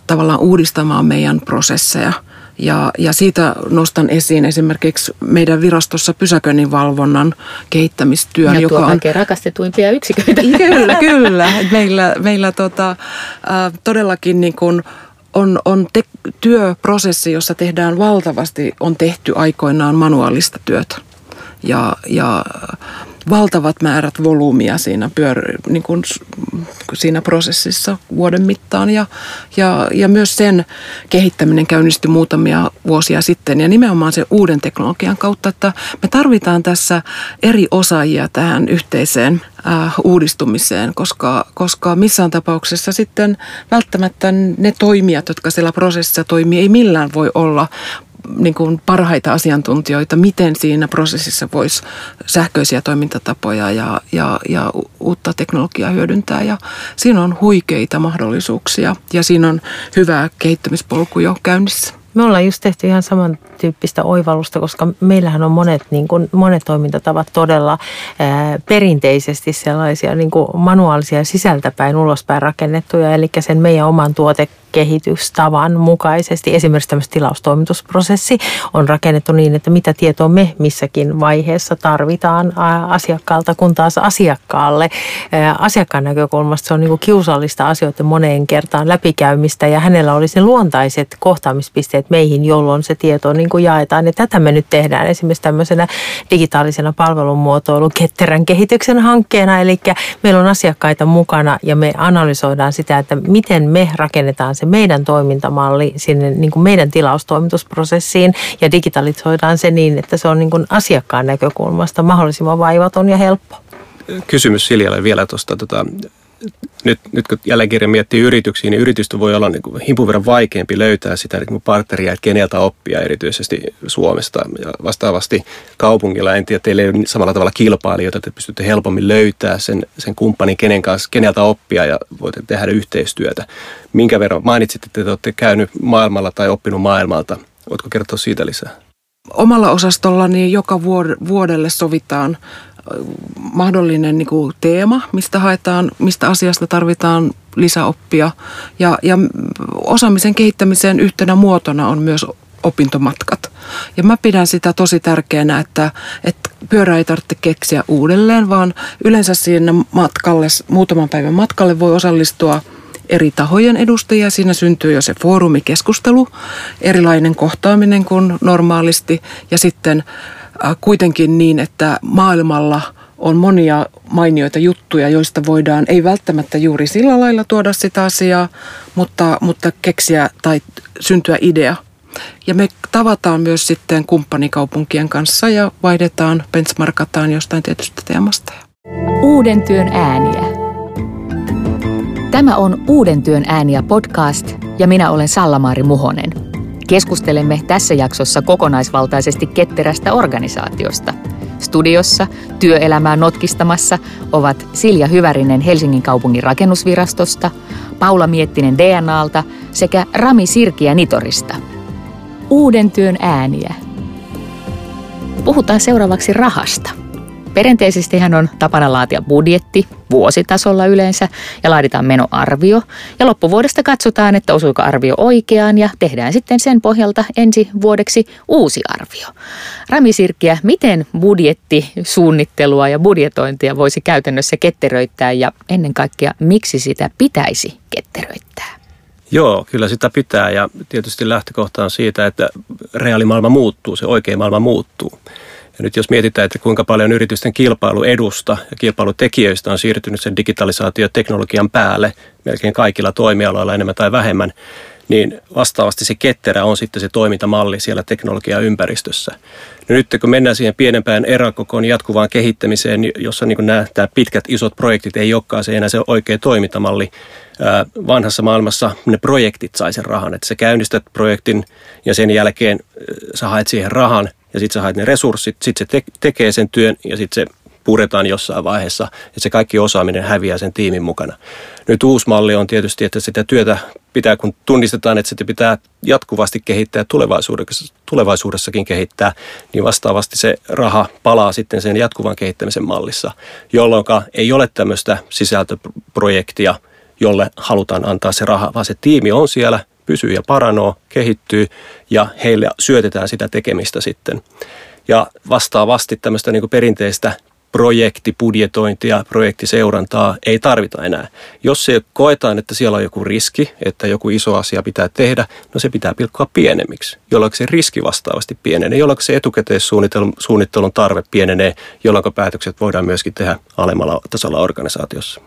tavallaan uudistamaan meidän prosesseja. Ja, ja siitä nostan esiin esimerkiksi meidän virastossa pysäköinninvalvonnan kehittämistyön. Ja joka on rakastetuimpia yksiköitä. Kyllä, *laughs* kyllä. Meillä, meillä tota, äh, todellakin niin kuin, on, on te- työprosessi, jossa tehdään valtavasti, on tehty aikoinaan manuaalista työtä. Ja, ja valtavat määrät volyymia siinä, pyör, niin kuin siinä prosessissa vuoden mittaan. Ja, ja, ja myös sen kehittäminen käynnistyi muutamia vuosia sitten ja nimenomaan sen uuden teknologian kautta, että me tarvitaan tässä eri osaajia tähän yhteiseen äh, uudistumiseen, koska, koska missään tapauksessa sitten välttämättä ne toimijat, jotka siellä prosessissa toimii, ei millään voi olla niin kuin parhaita asiantuntijoita, miten siinä prosessissa voisi sähköisiä toimintatapoja ja, ja, ja uutta teknologiaa hyödyntää. Ja siinä on huikeita mahdollisuuksia ja siinä on hyvä kehittämispolku jo käynnissä. Me ollaan just tehty ihan samantyyppistä oivallusta, koska meillähän on monet, niin kuin, monet toimintatavat todella ää, perinteisesti sellaisia niin kuin manuaalisia sisältäpäin ulospäin rakennettuja, eli sen meidän oman tuote kehitystavan mukaisesti. Esimerkiksi tämmöistä tilaustoimitusprosessi on rakennettu niin, että mitä tietoa me missäkin vaiheessa tarvitaan asiakkaalta, kun taas asiakkaalle. Asiakkaan näkökulmasta se on niin kiusallista asioiden moneen kertaan läpikäymistä ja hänellä olisi ne luontaiset kohtaamispisteet meihin, jolloin se tieto niin kuin jaetaan. Ja tätä me nyt tehdään esimerkiksi tämmöisenä digitaalisena palvelumuotoilun ketterän kehityksen hankkeena. Eli meillä on asiakkaita mukana ja me analysoidaan sitä, että miten me rakennetaan se se meidän toimintamalli sinne niin kuin meidän tilaustoimitusprosessiin ja digitalisoidaan se niin, että se on niin kuin asiakkaan näkökulmasta mahdollisimman vaivaton ja helppo. Kysymys Siljalle vielä tuosta tota, nyt, nyt kun jälleen kerran miettii yrityksiä, niin yritystä voi olla niin himpun verran vaikeampi löytää sitä niin partneria, että keneltä oppia erityisesti Suomesta. Ja vastaavasti kaupungilla, en tiedä, teillä ei ole samalla tavalla kilpailijoita, että pystytte helpommin löytää sen, sen kumppanin, kenen kanssa, keneltä oppia ja voitte tehdä yhteistyötä. Minkä verran mainitsitte, että te olette käynyt maailmalla tai oppinut maailmalta. Voitko kertoa siitä lisää? Omalla osastollani joka vuodelle sovitaan mahdollinen niin kuin teema, mistä haetaan, mistä asiasta tarvitaan lisäoppia. Ja, ja osaamisen kehittämisen yhtenä muotona on myös opintomatkat. Ja mä pidän sitä tosi tärkeänä, että, että pyörä ei tarvitse keksiä uudelleen, vaan yleensä siinä matkalle, muutaman päivän matkalle voi osallistua eri tahojen edustajia. Siinä syntyy jo se foorumikeskustelu, erilainen kohtaaminen kuin normaalisti ja sitten kuitenkin niin, että maailmalla on monia mainioita juttuja, joista voidaan ei välttämättä juuri sillä lailla tuoda sitä asiaa, mutta, mutta keksiä tai syntyä idea. Ja me tavataan myös sitten kumppanikaupunkien kanssa ja vaihdetaan, benchmarkataan jostain tietystä teemasta. Uuden työn ääniä. Tämä on Uuden työn ääniä podcast ja minä olen Sallamaari Muhonen. Keskustelemme tässä jaksossa kokonaisvaltaisesti ketterästä organisaatiosta. Studiossa työelämää notkistamassa ovat Silja Hyvärinen Helsingin kaupungin rakennusvirastosta, Paula Miettinen DNAlta sekä Rami Sirkiä Nitorista. Uuden työn ääniä. Puhutaan seuraavaksi rahasta – Perinteisesti hän on tapana laatia budjetti vuositasolla yleensä ja laaditaan menoarvio. Ja loppuvuodesta katsotaan, että osuiko arvio oikeaan ja tehdään sitten sen pohjalta ensi vuodeksi uusi arvio. Rami Sirkkiä, miten budjettisuunnittelua ja budjetointia voisi käytännössä ketteröittää ja ennen kaikkea miksi sitä pitäisi ketteröittää? Joo, kyllä sitä pitää ja tietysti lähtökohta on siitä, että reaalimaailma muuttuu, se oikea maailma muuttuu. Ja nyt jos mietitään, että kuinka paljon yritysten kilpailuedusta ja kilpailutekijöistä on siirtynyt sen digitalisaatioteknologian päälle melkein kaikilla toimialoilla enemmän tai vähemmän, niin vastaavasti se ketterä on sitten se toimintamalli siellä teknologiaympäristössä. No nyt kun mennään siihen pienempään eräkokoon jatkuvaan kehittämiseen, niin jossa niin nämä, nämä pitkät isot projektit ei olekaan se enää se oikea toimintamalli, vanhassa maailmassa ne projektit sai sen rahan, että sä käynnistät projektin ja sen jälkeen sä haet siihen rahan ja sitten sä haet ne resurssit, sitten se te- tekee sen työn ja sitten se puretaan jossain vaiheessa, että se kaikki osaaminen häviää sen tiimin mukana. Nyt uusi malli on tietysti, että sitä työtä pitää, kun tunnistetaan, että sitä pitää jatkuvasti kehittää tulevaisuudessa, tulevaisuudessakin kehittää, niin vastaavasti se raha palaa sitten sen jatkuvan kehittämisen mallissa, jolloin ei ole tämmöistä sisältöprojektia, jolle halutaan antaa se raha, vaan se tiimi on siellä, pysyy ja paranoo, kehittyy ja heille syötetään sitä tekemistä sitten. Ja vastaavasti tämmöistä niin perinteistä projektibudjetointia, projektiseurantaa ei tarvita enää. Jos se koetaan, että siellä on joku riski, että joku iso asia pitää tehdä, no se pitää pilkkoa pienemmiksi, jolloin se riski vastaavasti pienenee, jolloin se etukäteissuunnittelun tarve pienenee, jolloin päätökset voidaan myöskin tehdä alemmalla tasolla organisaatiossa.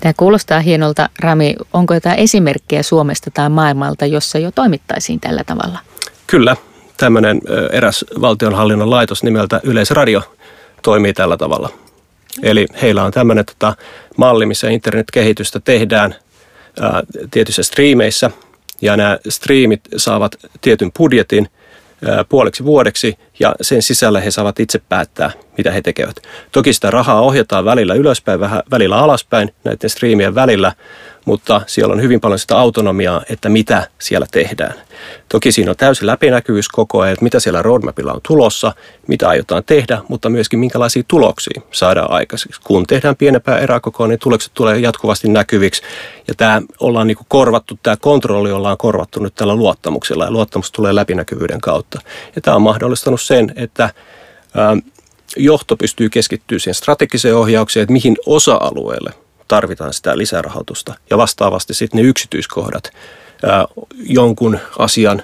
Tämä kuulostaa hienolta. Rami, onko jotain esimerkkejä Suomesta tai maailmalta, jossa jo toimittaisiin tällä tavalla? Kyllä. Tämmöinen eräs valtionhallinnon laitos nimeltä Yleisradio toimii tällä tavalla. Eli heillä on tämmöinen tota, malli, missä internetkehitystä tehdään ää, tietyissä striimeissä, ja nämä striimit saavat tietyn budjetin ää, puoleksi vuodeksi, ja sen sisällä he saavat itse päättää, mitä he tekevät. Toki sitä rahaa ohjataan välillä ylöspäin, vähän välillä alaspäin näiden striimien välillä, mutta siellä on hyvin paljon sitä autonomiaa, että mitä siellä tehdään. Toki siinä on täysin läpinäkyvyys koko ajan, että mitä siellä roadmapilla on tulossa, mitä aiotaan tehdä, mutta myöskin minkälaisia tuloksia saadaan aikaiseksi. Kun tehdään pienempää eräkokoa, niin tulokset tulee jatkuvasti näkyviksi. Ja tämä ollaan niin kuin korvattu, tämä kontrolli ollaan korvattu nyt tällä luottamuksella ja luottamus tulee läpinäkyvyyden kautta. Ja tämä on mahdollistanut sen, että johto pystyy keskittyä siihen strategiseen ohjaukseen, että mihin osa-alueelle tarvitaan sitä lisärahoitusta. Ja vastaavasti sitten ne yksityiskohdat jonkun asian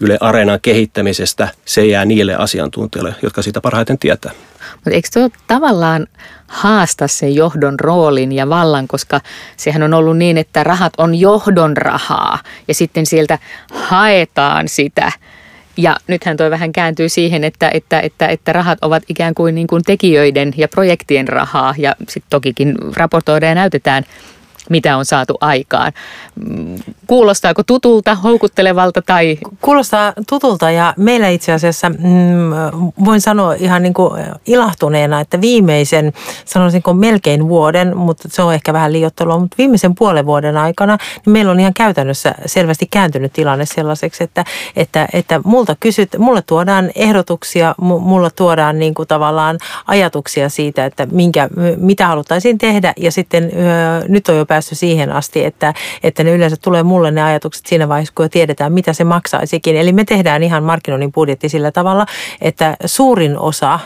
Yle Areenan kehittämisestä, se jää niille asiantuntijoille, jotka siitä parhaiten tietää. Mutta eikö tuo tavallaan haasta sen johdon roolin ja vallan, koska sehän on ollut niin, että rahat on johdon rahaa ja sitten sieltä haetaan sitä – ja nythän toi vähän kääntyy siihen, että, että, että, että rahat ovat ikään kuin, niin kuin tekijöiden ja projektien rahaa. Ja sitten tokikin raportoidaan ja näytetään mitä on saatu aikaan. Kuulostaako tutulta, houkuttelevalta tai? Kuulostaa tutulta ja meillä itse asiassa mm, voin sanoa ihan niin kuin ilahtuneena, että viimeisen, sanoisin kuin melkein vuoden, mutta se on ehkä vähän liiottelua, mutta viimeisen puolen vuoden aikana niin meillä on ihan käytännössä selvästi kääntynyt tilanne sellaiseksi, että, että, että multa kysyt, mulle tuodaan ehdotuksia, mulla tuodaan niin kuin tavallaan ajatuksia siitä, että minkä, mitä haluttaisiin tehdä ja sitten nyt on jo päästy päässyt siihen asti, että, että ne yleensä tulee mulle ne ajatukset siinä vaiheessa, kun jo tiedetään, mitä se maksaisikin. Eli me tehdään ihan markkinoinnin budjetti sillä tavalla, että suurin osa,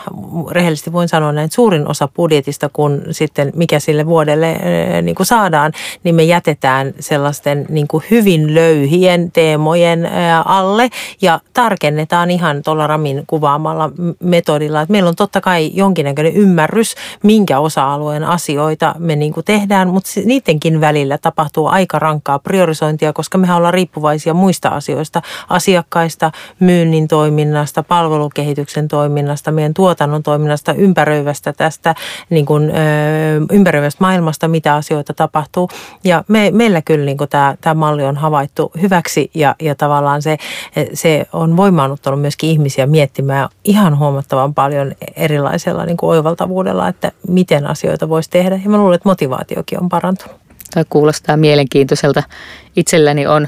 rehellisesti voin sanoa näin, suurin osa budjetista, kun sitten mikä sille vuodelle niin kuin saadaan, niin me jätetään sellaisten niin kuin hyvin löyhien teemojen alle ja tarkennetaan ihan tuolla Ramin kuvaamalla metodilla, että meillä on totta kai jonkinnäköinen ymmärrys, minkä osa-alueen asioita me niin kuin tehdään, mutta niidenkin välillä tapahtuu aika rankkaa priorisointia, koska mehän ollaan riippuvaisia muista asioista, asiakkaista, myynnin toiminnasta, palvelukehityksen toiminnasta, meidän tuotannon toiminnasta, ympäröivästä tästä niin kuin, ympäröivästä maailmasta, mitä asioita tapahtuu. Ja me, meillä kyllä niin tämä, tämä malli on havaittu hyväksi ja, ja tavallaan se, se on voimaannuttanut myöskin ihmisiä miettimään ihan huomattavan paljon erilaisella niin kuin oivaltavuudella, että miten asioita voisi tehdä. Ja mä luulen, että motivaatiokin on parantunut. Tai kuulostaa mielenkiintoiselta. Itselläni on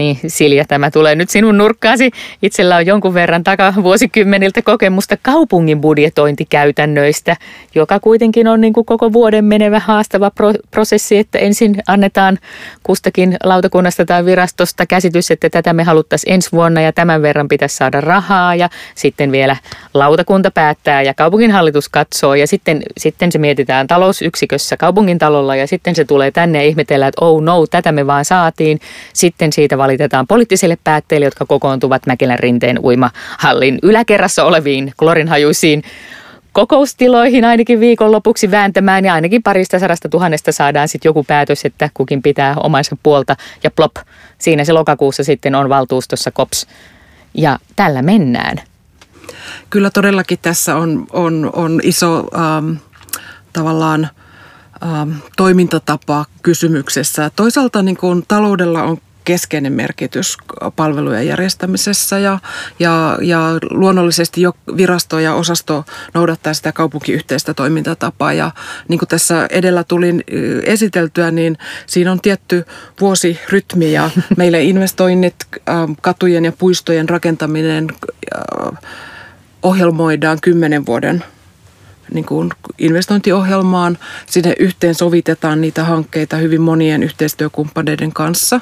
niin Silja, tämä tulee nyt sinun nurkkaasi. Itsellä on jonkun verran takavuosikymmeniltä kokemusta kaupungin budjetointikäytännöistä, joka kuitenkin on niin kuin koko vuoden menevä haastava pro- prosessi, että ensin annetaan kustakin lautakunnasta tai virastosta käsitys, että tätä me haluttaisiin ensi vuonna ja tämän verran pitäisi saada rahaa ja sitten vielä lautakunta päättää ja kaupunginhallitus katsoo ja sitten, sitten se mietitään talousyksikössä kaupungin talolla ja sitten se tulee tänne ja ihmetellään, että oh no, tätä me vaan saatiin. Sitten siitä valitetaan poliittisille päättäjille, jotka kokoontuvat Mäkelän rinteen uimahallin yläkerrassa oleviin klorinhajuisiin kokoustiloihin ainakin viikonlopuksi vääntämään ja ainakin parista sadasta tuhannesta saadaan sitten joku päätös, että kukin pitää omansa puolta ja plop, siinä se lokakuussa sitten on valtuustossa kops. Ja tällä mennään. Kyllä todellakin tässä on, on, on iso ähm, tavallaan ähm, toimintatapa kysymyksessä. Toisaalta niin kuin taloudella on keskeinen merkitys palvelujen järjestämisessä ja, ja, ja luonnollisesti jo virasto ja osasto noudattaa sitä kaupunkiyhteistä toimintatapaa ja niin kuin tässä edellä tulin esiteltyä, niin siinä on tietty vuosirytmi ja *laughs* meille investoinnit, katujen ja puistojen rakentaminen ohjelmoidaan kymmenen vuoden niin kuin investointiohjelmaan. Sinne yhteen sovitetaan niitä hankkeita hyvin monien yhteistyökumppaneiden kanssa.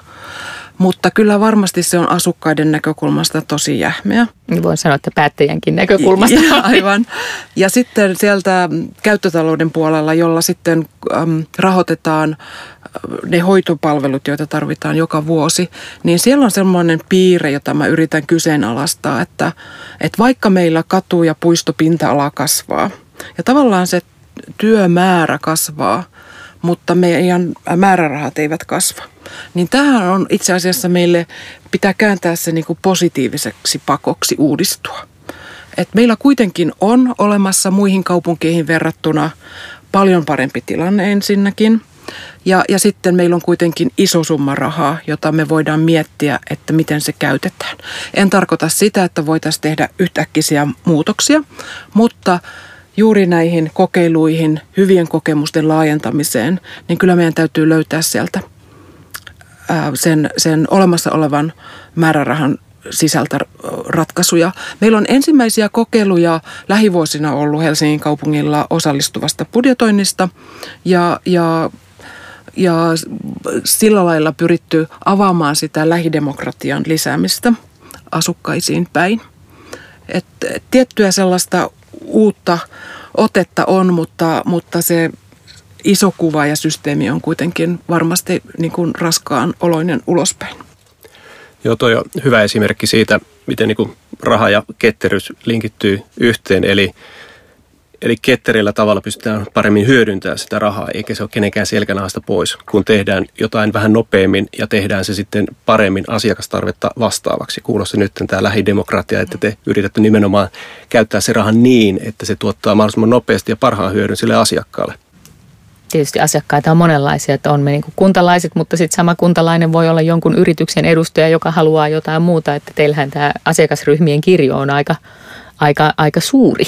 Mutta kyllä varmasti se on asukkaiden näkökulmasta tosi jähmeä. Niin voin sanoa, että päättäjänkin näkökulmasta. Ja, aivan. Ja sitten sieltä käyttötalouden puolella, jolla sitten äm, rahoitetaan ne hoitopalvelut, joita tarvitaan joka vuosi, niin siellä on sellainen piirre, jota mä yritän kyseenalaistaa, että, että vaikka meillä katu- ja puistopinta-ala kasvaa – ja tavallaan se työmäärä kasvaa, mutta meidän määrärahat eivät kasva. Niin tähän on itse asiassa meille, pitää kääntää se niin kuin positiiviseksi pakoksi uudistua. Et meillä kuitenkin on olemassa muihin kaupunkeihin verrattuna paljon parempi tilanne ensinnäkin. Ja, ja sitten meillä on kuitenkin iso summa rahaa, jota me voidaan miettiä, että miten se käytetään. En tarkoita sitä, että voitaisiin tehdä yhtäkkisiä muutoksia, mutta juuri näihin kokeiluihin, hyvien kokemusten laajentamiseen, niin kyllä meidän täytyy löytää sieltä sen, sen olemassa olevan määrärahan sisältä ratkaisuja. Meillä on ensimmäisiä kokeiluja lähivuosina ollut Helsingin kaupungilla osallistuvasta budjetoinnista ja, ja ja sillä lailla pyritty avaamaan sitä lähidemokratian lisäämistä asukkaisiin päin. Et tiettyä sellaista uutta otetta on, mutta, mutta se iso kuva ja systeemi on kuitenkin varmasti niin kuin raskaan oloinen ulospäin. Joo, toi on hyvä esimerkki siitä, miten niin kuin raha ja ketteryys linkittyy yhteen. Eli Eli ketterillä tavalla pystytään paremmin hyödyntämään sitä rahaa, eikä se ole kenenkään selkänahasta pois, kun tehdään jotain vähän nopeammin ja tehdään se sitten paremmin asiakastarvetta vastaavaksi. Kuulosti nyt tämä lähidemokratia, että te yritätte nimenomaan käyttää se rahan niin, että se tuottaa mahdollisimman nopeasti ja parhaan hyödyn sille asiakkaalle. Tietysti asiakkaita on monenlaisia, että on me niin kuntalaiset, mutta sitten sama kuntalainen voi olla jonkun yrityksen edustaja, joka haluaa jotain muuta, että teillähän tämä asiakasryhmien kirjo on aika aika, aika suuri.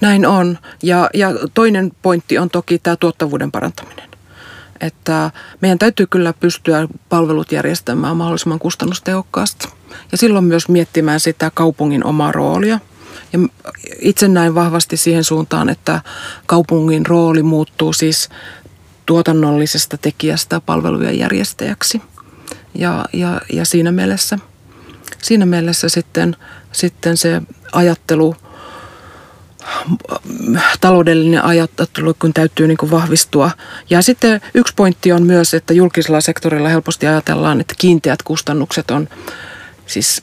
Näin on. Ja, ja toinen pointti on toki tämä tuottavuuden parantaminen. Että meidän täytyy kyllä pystyä palvelut järjestämään mahdollisimman kustannustehokkaasti. Ja silloin myös miettimään sitä kaupungin omaa roolia. Ja itse näin vahvasti siihen suuntaan, että kaupungin rooli muuttuu siis tuotannollisesta tekijästä palvelujen järjestäjäksi. Ja, ja, ja siinä, mielessä, siinä mielessä sitten, sitten se ajattelu, taloudellinen ajattelu, kun täytyy niin kuin vahvistua. Ja sitten yksi pointti on myös, että julkisella sektorilla helposti ajatellaan, että kiinteät kustannukset on siis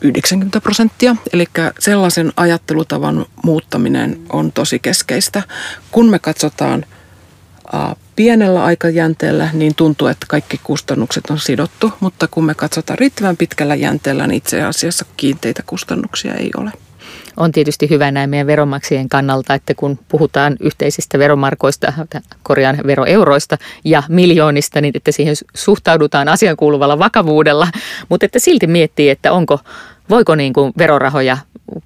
90 prosenttia. Eli sellaisen ajattelutavan muuttaminen on tosi keskeistä. Kun me katsotaan pienellä aikajänteellä, niin tuntuu, että kaikki kustannukset on sidottu, mutta kun me katsotaan riittävän pitkällä jänteellä, niin itse asiassa kiinteitä kustannuksia ei ole. On tietysti hyvä näin meidän veronmaksajien kannalta, että kun puhutaan yhteisistä veromarkoista, korjaan veroeuroista ja miljoonista, niin että siihen suhtaudutaan asiankuuluvalla vakavuudella, mutta että silti miettii, että onko, voiko niin kuin verorahoja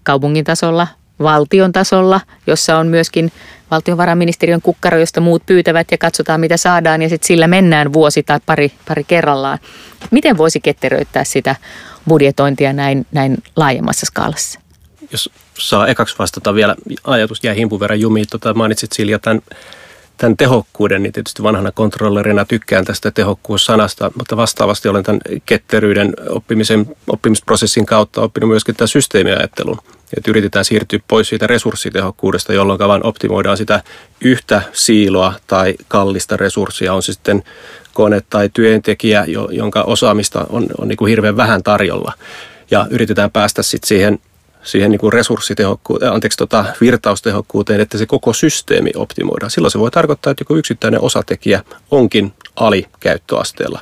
kaupungin tasolla, valtion tasolla, jossa on myöskin valtiovarainministeriön kukkaro, josta muut pyytävät ja katsotaan mitä saadaan ja sitten sillä mennään vuosi tai pari, pari kerrallaan. Miten voisi ketteröittää sitä budjetointia näin, näin laajemmassa skaalassa? Jos saa ekaksi vastata vielä, ajatus jäi himpun verran jumiin. Tota, mainitsit Silja tämän, tämän tehokkuuden, niin tietysti vanhana kontrollerina tykkään tästä tehokkuussanasta, mutta vastaavasti olen tämän ketteryyden oppimisen, oppimisprosessin kautta oppinut myöskin tämän systeemiajattelun että yritetään siirtyä pois siitä resurssitehokkuudesta, jolloin vain optimoidaan sitä yhtä siiloa tai kallista resurssia, on se sitten kone tai työntekijä, jonka osaamista on, on niin kuin hirveän vähän tarjolla. Ja yritetään päästä sitten siihen siihen niin kuin resurssitehokkuuteen, anteeksi, tota, virtaustehokkuuteen, että se koko systeemi optimoidaan. Silloin se voi tarkoittaa, että joku yksittäinen osatekijä onkin alikäyttöasteella.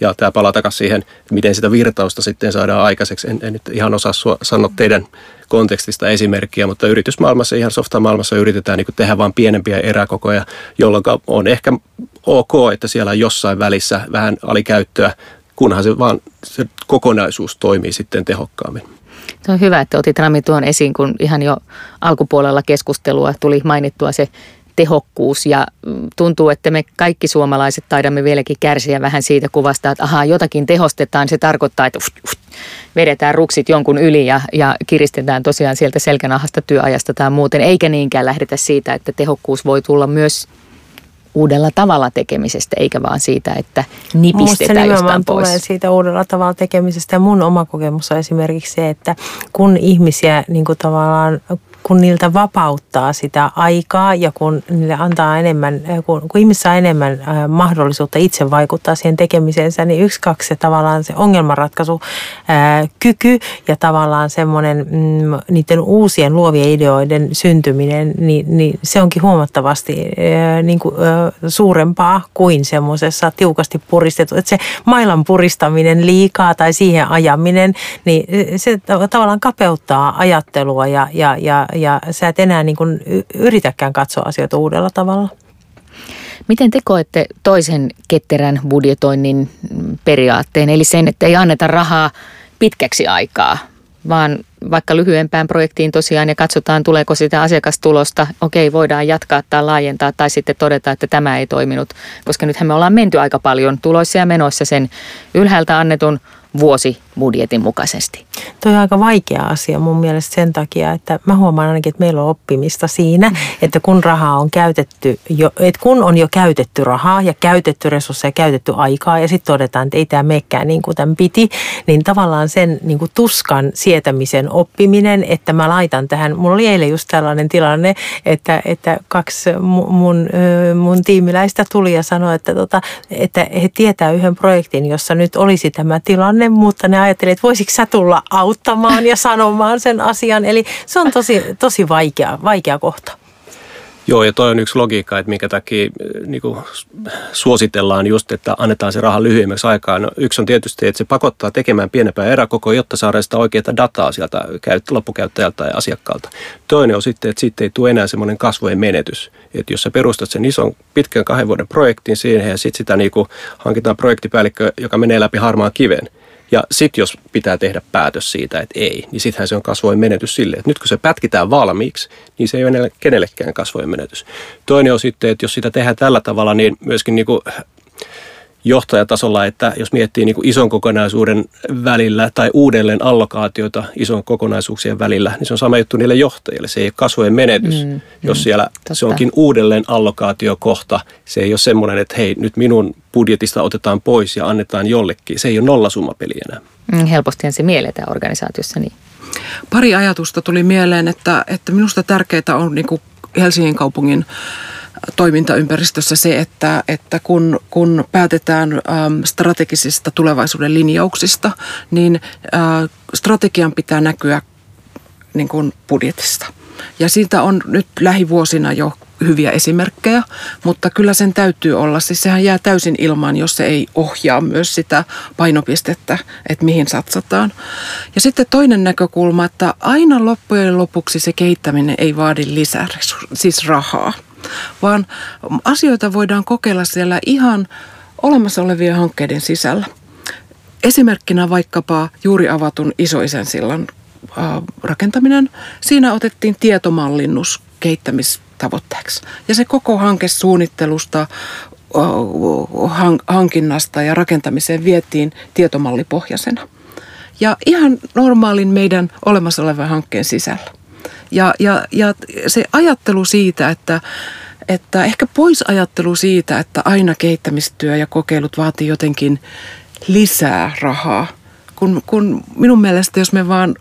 Ja tämä palaa takaisin siihen, miten sitä virtausta sitten saadaan aikaiseksi. En, en nyt ihan osaa sanoa teidän kontekstista esimerkkiä, mutta yritysmaailmassa, ihan softamaailmassa yritetään niin tehdä vain pienempiä eräkokoja, jolloin on ehkä ok, että siellä on jossain välissä vähän alikäyttöä, kunhan se vaan se kokonaisuus toimii sitten tehokkaammin. Se on hyvä, että otit Rami tuon esiin, kun ihan jo alkupuolella keskustelua tuli mainittua se tehokkuus ja mm, tuntuu, että me kaikki suomalaiset taidamme vieläkin kärsiä vähän siitä kuvasta, että ahaa, jotakin tehostetaan, se tarkoittaa, että uf, uf, vedetään ruksit jonkun yli ja, ja kiristetään tosiaan sieltä selkänahasta työajasta tai muuten, eikä niinkään lähdetä siitä, että tehokkuus voi tulla myös uudella tavalla tekemisestä, eikä vaan siitä, että nipistetään jostain pois. tulee siitä uudella tavalla tekemisestä. Ja mun oma kokemus on esimerkiksi se, että kun ihmisiä niin kuin tavallaan kun niiltä vapauttaa sitä aikaa ja kun niille antaa enemmän, äh, kun, kun ihmissä saa enemmän äh, mahdollisuutta itse vaikuttaa siihen tekemiseensä, niin yksi, kaksi se tavallaan se ongelmanratkaisu äh, kyky ja tavallaan semmoinen mm, niiden uusien luovien ideoiden syntyminen, niin, niin se onkin huomattavasti niin kuin, suurempaa kuin semmoisessa tiukasti puristettu. Että se mailan puristaminen liikaa tai siihen ajaminen, niin se tavallaan kapeuttaa ajattelua ja, ja, ja ja sä et enää niin kuin yritäkään katsoa asioita uudella tavalla. Miten te koette toisen ketterän budjetoinnin periaatteen, eli sen, että ei anneta rahaa pitkäksi aikaa, vaan vaikka lyhyempään projektiin tosiaan ja katsotaan tuleeko sitä asiakastulosta, okei voidaan jatkaa tai laajentaa tai sitten todeta, että tämä ei toiminut, koska nythän me ollaan menty aika paljon tuloissa ja menoissa sen ylhäältä annetun vuosibudjetin mukaisesti? Tuo on aika vaikea asia mun mielestä sen takia, että mä huomaan ainakin, että meillä on oppimista siinä, että kun rahaa on käytetty, jo, että kun on jo käytetty rahaa ja käytetty resursseja, käytetty aikaa ja sitten todetaan, että ei tämä meekään niin kuin tämän piti, niin tavallaan sen niin kuin tuskan sietämisen oppiminen, että mä laitan tähän, mulla oli eilen just tällainen tilanne, että, että kaksi mun, mun tiimiläistä tuli ja sanoi, että, tota, että he tietää yhden projektin, jossa nyt olisi tämä tilanne, tänne, mutta ne ajatteli, että voisiko sä tulla auttamaan ja sanomaan sen asian. Eli se on tosi, tosi vaikea, vaikea kohta. Joo, ja toi on yksi logiikka, että minkä takia äh, niin kuin suositellaan just, että annetaan se raha lyhyemmäksi aikaa. No, yksi on tietysti, että se pakottaa tekemään pienempää eräkokoa, jotta saadaan sitä oikeaa dataa sieltä loppukäyttäjältä ja asiakkaalta. Toinen on sitten, että siitä ei tule enää semmoinen kasvojen menetys. Että jos sä perustat sen ison pitkän kahden vuoden projektin siihen ja sitten sitä niin kuin hankitaan projektipäällikkö, joka menee läpi harmaan kiven – ja sitten jos pitää tehdä päätös siitä, että ei, niin sittenhän se on kasvojen menetys sille, että nyt kun se pätkitään valmiiksi, niin se ei ole kenellekään kasvojen menetys. Toinen on sitten, että jos sitä tehdään tällä tavalla, niin myöskin niin kuin johtajatasolla, että jos miettii niin kuin ison kokonaisuuden välillä tai uudelleen allokaatioita ison kokonaisuuksien välillä, niin se on sama juttu niille johtajille. Se ei ole kasvojen menetys, mm, jos mm, siellä totta. se onkin uudelleen allokaatiokohta. Se ei ole semmoinen, että hei, nyt minun budjetista otetaan pois ja annetaan jollekin. Se ei ole nollasummapeli enää. Mm, helpostihan se mielletään organisaatiossa niin. Pari ajatusta tuli mieleen, että, että minusta tärkeää on niin kuin Helsingin kaupungin toimintaympäristössä se, että, että kun, kun päätetään äm, strategisista tulevaisuuden linjauksista, niin äh, strategian pitää näkyä niin kuin budjetista. Ja siitä on nyt lähivuosina jo hyviä esimerkkejä, mutta kyllä sen täytyy olla. Siis sehän jää täysin ilmaan, jos se ei ohjaa myös sitä painopistettä, että mihin satsataan. Ja sitten toinen näkökulma, että aina loppujen lopuksi se kehittäminen ei vaadi lisää siis rahaa, vaan asioita voidaan kokeilla siellä ihan olemassa olevien hankkeiden sisällä. Esimerkkinä vaikkapa juuri avatun isoisen sillan rakentaminen. Siinä otettiin tietomallinnus kehittämistavoitteeksi. Ja se koko hanke suunnittelusta, hankinnasta ja rakentamiseen vietiin tietomallipohjaisena. Ja ihan normaalin meidän olemassa olevan hankkeen sisällä. Ja, ja, ja se ajattelu siitä, että, että ehkä pois ajattelu siitä, että aina kehittämistyö ja kokeilut vaatii jotenkin lisää rahaa. Kun, kun minun mielestä, jos me vaan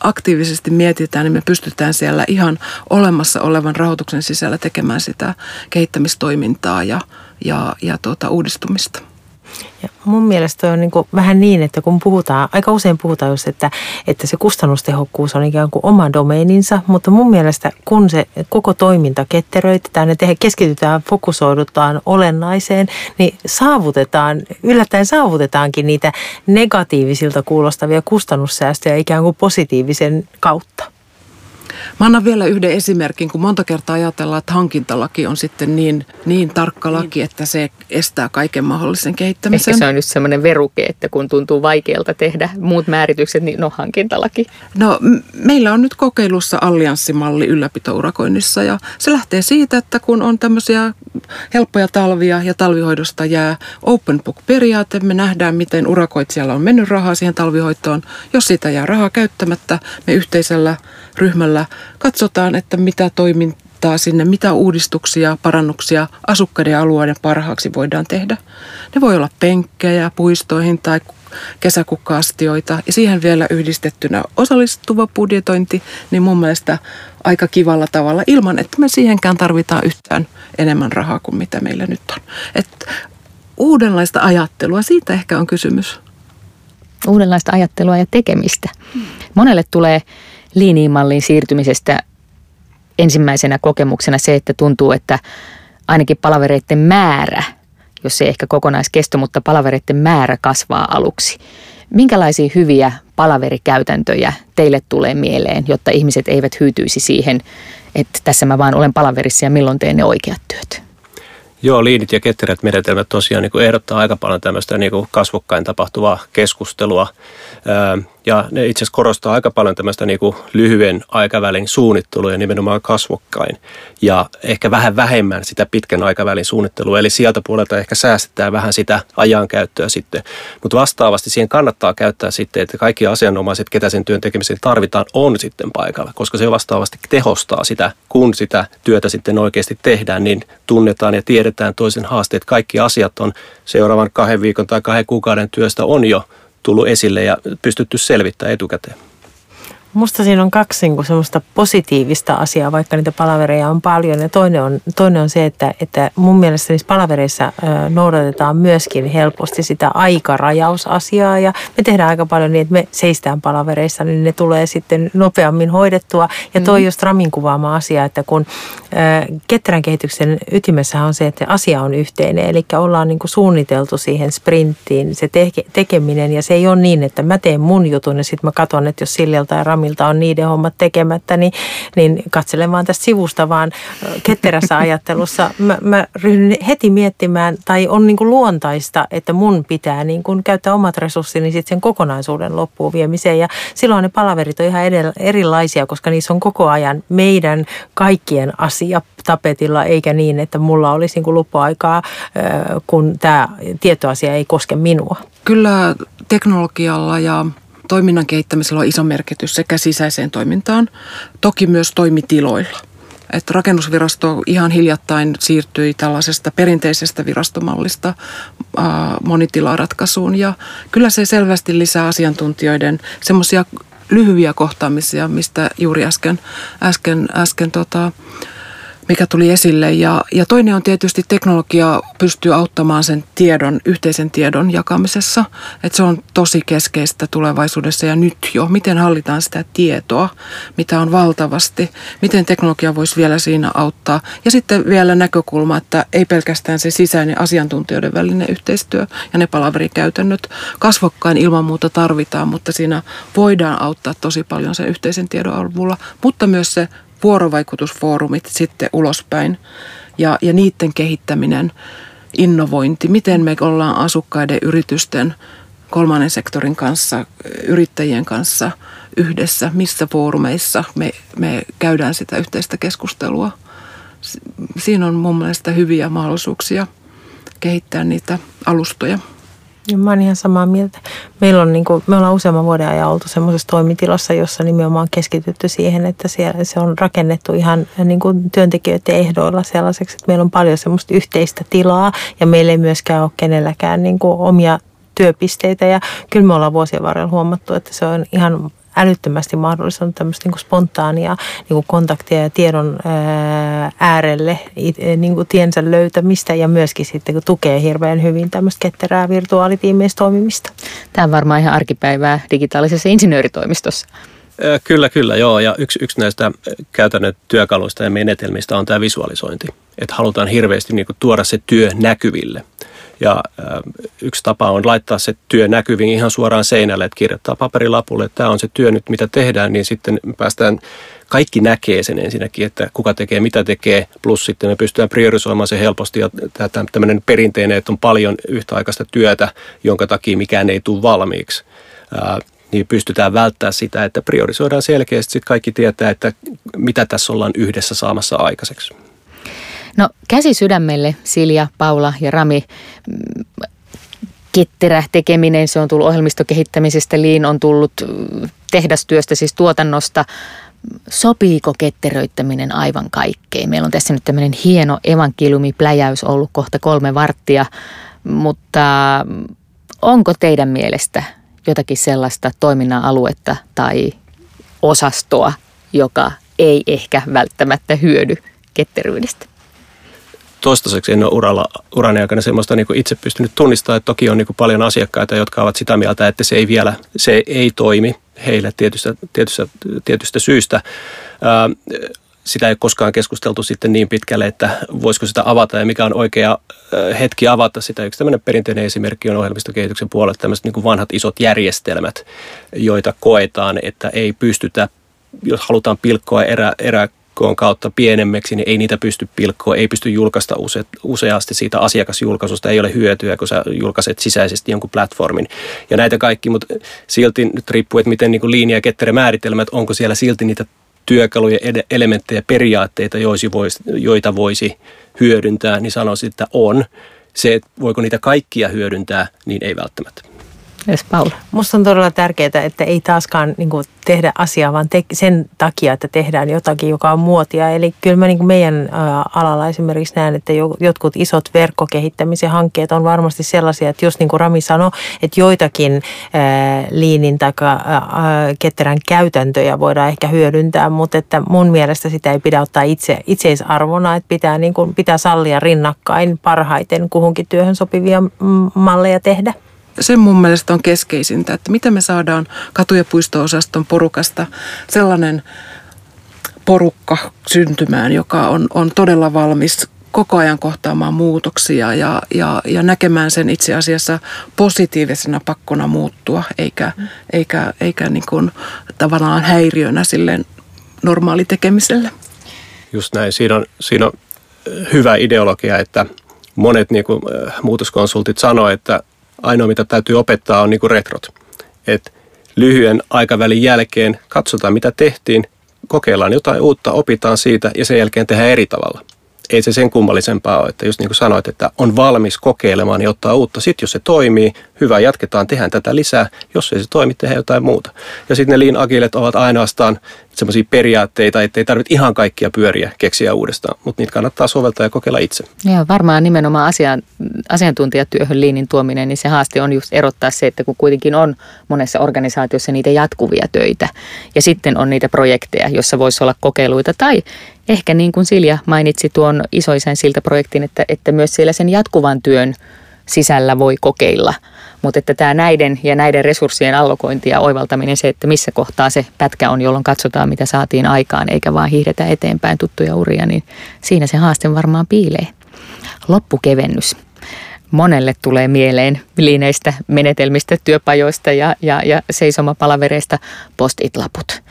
aktiivisesti mietitään, niin me pystytään siellä ihan olemassa olevan rahoituksen sisällä tekemään sitä kehittämistoimintaa ja, ja, ja tuota, uudistumista. Ja mun mielestä on niin vähän niin, että kun puhutaan, aika usein puhutaan just, että, että se kustannustehokkuus on ikään kuin oma domeininsa, mutta mun mielestä kun se koko toiminta ketteröitetään ja keskitytään, fokusoidutaan olennaiseen, niin saavutetaan, yllättäen saavutetaankin niitä negatiivisilta kuulostavia kustannussäästöjä ikään kuin positiivisen kautta. Mä annan vielä yhden esimerkin, kun monta kertaa ajatellaan, että hankintalaki on sitten niin, niin tarkka laki, niin. että se estää kaiken mahdollisen kehittämisen. Ehkä se on nyt semmoinen veruke, että kun tuntuu vaikealta tehdä muut määritykset, niin no hankintalaki. No meillä on nyt kokeilussa allianssimalli ylläpitourakoinnissa ja se lähtee siitä, että kun on tämmöisiä helppoja talvia ja talvihoidosta jää open book-periaate, me nähdään miten urakoitsijalla on mennyt rahaa siihen talvihoitoon. Jos siitä jää rahaa käyttämättä, me yhteisellä ryhmällä katsotaan, että mitä toimintaa sinne, mitä uudistuksia, parannuksia asukkaiden alueiden parhaaksi voidaan tehdä. Ne voi olla penkkejä puistoihin tai kesäkukkaastioita ja siihen vielä yhdistettynä osallistuva budjetointi, niin mun mielestä aika kivalla tavalla ilman, että me siihenkään tarvitaan yhtään enemmän rahaa kuin mitä meillä nyt on. Et uudenlaista ajattelua, siitä ehkä on kysymys. Uudenlaista ajattelua ja tekemistä. Monelle tulee liiniimalliin siirtymisestä ensimmäisenä kokemuksena se, että tuntuu, että ainakin palavereiden määrä, jos ei ehkä kokonaiskesto, mutta palavereiden määrä kasvaa aluksi. Minkälaisia hyviä palaverikäytäntöjä teille tulee mieleen, jotta ihmiset eivät hyytyisi siihen, että tässä mä vaan olen palaverissa ja milloin teen ne oikeat työt? Joo, liinit ja ketterät menetelmät tosiaan niin kuin ehdottaa aika paljon tämmöistä niin kuin kasvokkain tapahtuvaa keskustelua. Ja ne itse asiassa korostaa aika paljon tämmöistä niin kuin lyhyen aikavälin suunnittelua ja nimenomaan kasvokkain. Ja ehkä vähän vähemmän sitä pitkän aikavälin suunnittelua. Eli sieltä puolelta ehkä säästetään vähän sitä ajankäyttöä sitten. Mutta vastaavasti siihen kannattaa käyttää sitten, että kaikki asianomaiset, ketä sen työn tekemiseen tarvitaan, on sitten paikalla. Koska se vastaavasti tehostaa sitä, kun sitä työtä sitten oikeasti tehdään, niin tunnetaan ja tiedetään toisen haasteet. Kaikki asiat on seuraavan kahden viikon tai kahden kuukauden työstä on jo tullut esille ja pystytty selvittämään etukäteen. Musta siinä on kaksi niin semmoista positiivista asiaa, vaikka niitä palavereja on paljon. Ja toinen on, toinen on se, että, että mun mielestä niissä palavereissa noudatetaan myöskin helposti sitä aikarajausasiaa. Ja me tehdään aika paljon niin, että me seistään palavereissa, niin ne tulee sitten nopeammin hoidettua. Ja toi mm. just Ramin kuvaama asia, että kun ketterän kehityksen ytimessä on se, että asia on yhteinen. Eli ollaan niin kuin suunniteltu siihen sprinttiin se tekeminen. Ja se ei ole niin, että mä teen mun jutun ja sitten mä katson, että jos Silliltä ja Rami Ramilta on niiden hommat tekemättä, niin, niin katselen vaan tästä sivusta, vaan ketterässä ajattelussa mä, mä ryhdyn heti miettimään, tai on niin kuin luontaista, että mun pitää niin kuin käyttää omat resurssini sitten sen kokonaisuuden loppuun viemiseen. Ja silloin ne palaverit on ihan erilaisia, koska niissä on koko ajan meidän kaikkien asia tapetilla, eikä niin, että mulla olisi niin kuin lupoaikaa, kun tämä tietoasia ei koske minua. Kyllä teknologialla ja toiminnan kehittämisellä on iso merkitys sekä sisäiseen toimintaan, toki myös toimitiloilla. Että rakennusvirasto ihan hiljattain siirtyi tällaisesta perinteisestä virastomallista monitilaratkaisuun ja kyllä se selvästi lisää asiantuntijoiden semmoisia lyhyitä kohtaamisia, mistä juuri äsken, äsken, äsken tota, mikä tuli esille. Ja, ja toinen on tietysti teknologia pystyy auttamaan sen tiedon, yhteisen tiedon jakamisessa. Että se on tosi keskeistä tulevaisuudessa ja nyt jo. Miten hallitaan sitä tietoa, mitä on valtavasti. Miten teknologia voisi vielä siinä auttaa. Ja sitten vielä näkökulma, että ei pelkästään se sisäinen asiantuntijoiden välinen yhteistyö ja ne palaverikäytännöt. Kasvokkain ilman muuta tarvitaan, mutta siinä voidaan auttaa tosi paljon sen yhteisen tiedon avulla. Mutta myös se vuorovaikutusfoorumit sitten ulospäin ja, ja niiden kehittäminen, innovointi, miten me ollaan asukkaiden, yritysten, kolmannen sektorin kanssa, yrittäjien kanssa yhdessä, missä foorumeissa me, me käydään sitä yhteistä keskustelua. Siinä on mun mielestä hyviä mahdollisuuksia kehittää niitä alustoja. Mä oon ihan samaa mieltä. Meillä on, niin kuin, me ollaan useamman vuoden ajan oltu semmoisessa toimitilassa, jossa nimenomaan keskitytty siihen, että siellä, se on rakennettu ihan niin kuin työntekijöiden ehdoilla sellaiseksi, että meillä on paljon semmoista yhteistä tilaa ja meillä ei myöskään ole kenelläkään niin kuin omia työpisteitä ja kyllä me ollaan vuosien varrella huomattu, että se on ihan älyttömästi mahdollistanut tämmöistä niin kuin spontaania niin kuin kontaktia ja tiedon äärelle niin kuin tiensä löytämistä ja myöskin sitten kun tukee hirveän hyvin tämmöistä ketterää virtuaalitiimeistä toimimista. Tämä on varmaan ihan arkipäivää digitaalisessa insinööritoimistossa. Kyllä, kyllä, joo. Ja yksi, yksi näistä käytännön työkaluista ja menetelmistä on tämä visualisointi. Että halutaan hirveästi niin kuin, tuoda se työ näkyville. Ja yksi tapa on laittaa se työ näkyviin ihan suoraan seinälle, että kirjoittaa paperilapulle, että tämä on se työ nyt, mitä tehdään, niin sitten päästään, kaikki näkee sen ensinnäkin, että kuka tekee, mitä tekee, plus sitten me pystytään priorisoimaan se helposti ja tämmöinen perinteinen, että on paljon yhtäaikaista työtä, jonka takia mikään ei tule valmiiksi niin pystytään välttämään sitä, että priorisoidaan selkeästi, sitten kaikki tietää, että mitä tässä ollaan yhdessä saamassa aikaiseksi. No käsi sydämelle Silja, Paula ja Rami. Ketterä tekeminen, se on tullut ohjelmistokehittämisestä, Liin on tullut tehdastyöstä, siis tuotannosta. Sopiiko ketteröittäminen aivan kaikkeen? Meillä on tässä nyt tämmöinen hieno evankeliumipläjäys ollut kohta kolme varttia, mutta onko teidän mielestä jotakin sellaista toiminnan aluetta tai osastoa, joka ei ehkä välttämättä hyödy ketteryydestä? Toistaiseksi en ole uralla, urani aikana semmoista niin itse pystynyt tunnistamaan, että toki on niin paljon asiakkaita, jotka ovat sitä mieltä, että se ei vielä, se ei toimi heille tietystä, tietystä, tietystä syystä. Ää, sitä ei koskaan keskusteltu sitten niin pitkälle, että voisiko sitä avata ja mikä on oikea hetki avata sitä. Yksi tämmöinen perinteinen esimerkki on ohjelmistokehityksen puolella tämmöiset niin vanhat isot järjestelmät, joita koetaan, että ei pystytä jos halutaan pilkkoa erä, erä pilkkoon kautta pienemmäksi, niin ei niitä pysty pilkkoon, ei pysty julkaista use, useasti siitä asiakasjulkaisusta, ei ole hyötyä, kun sä julkaiset sisäisesti jonkun platformin. Ja näitä kaikki, mutta silti nyt riippuu, että miten niin linja- ja ketterä määritelmät, onko siellä silti niitä työkaluja, elementtejä, periaatteita, joita voisi hyödyntää, niin sanoisin, että on. Se, että voiko niitä kaikkia hyödyntää, niin ei välttämättä. Yes, Paula. Musta on todella tärkeää, että ei taaskaan niin kuin, tehdä asiaa, vaan te- sen takia, että tehdään jotakin, joka on muotia. Eli kyllä mä niin kuin meidän ä, alalla esimerkiksi näen, että jo, jotkut isot verkkokehittämisen hankkeet on varmasti sellaisia, että jos niin kuin Rami sanoi, että joitakin ä, liinin tai ketterän käytäntöjä voidaan ehkä hyödyntää, mutta että mun mielestä sitä ei pidä ottaa itse, itseisarvona, että pitää, niin kuin, pitää sallia rinnakkain parhaiten kuhunkin työhön sopivia malleja tehdä se mun mielestä on keskeisintä, että miten me saadaan katu- ja puisto-osaston porukasta sellainen porukka syntymään, joka on, on todella valmis koko ajan kohtaamaan muutoksia ja, ja, ja näkemään sen itse asiassa positiivisena pakkona muuttua, eikä, eikä, eikä niin kuin tavallaan häiriönä sille normaali tekemiselle. Just näin. Siinä on, siinä on hyvä ideologia, että monet niin kuin, muutoskonsultit sanoo, että ainoa mitä täytyy opettaa on niin retrot. Että lyhyen aikavälin jälkeen katsotaan mitä tehtiin, kokeillaan jotain uutta, opitaan siitä ja sen jälkeen tehdään eri tavalla ei se sen kummallisempaa ole, että just niin kuin sanoit, että on valmis kokeilemaan ja ottaa uutta. Sitten jos se toimii, hyvä, jatketaan, tehdään tätä lisää. Jos ei se toimi, tehdään jotain muuta. Ja sitten ne lean agilet ovat ainoastaan semmoisia periaatteita, että ei tarvitse ihan kaikkia pyöriä keksiä uudestaan, mutta niitä kannattaa soveltaa ja kokeilla itse. Ja varmaan nimenomaan asian, asiantuntijatyöhön liinin tuominen, niin se haaste on just erottaa se, että kun kuitenkin on monessa organisaatiossa niitä jatkuvia töitä ja sitten on niitä projekteja, joissa voisi olla kokeiluita tai ehkä niin kuin Silja mainitsi tuon isoisen siltä projektin, että, että myös siellä sen jatkuvan työn sisällä voi kokeilla. Mutta että tämä näiden ja näiden resurssien allokointi ja oivaltaminen, se, että missä kohtaa se pätkä on, jolloin katsotaan, mitä saatiin aikaan, eikä vaan hiihdetä eteenpäin tuttuja uria, niin siinä se haaste varmaan piilee. Loppukevennys. Monelle tulee mieleen liineistä menetelmistä, työpajoista ja, ja, ja seisomapalavereista postit-laput.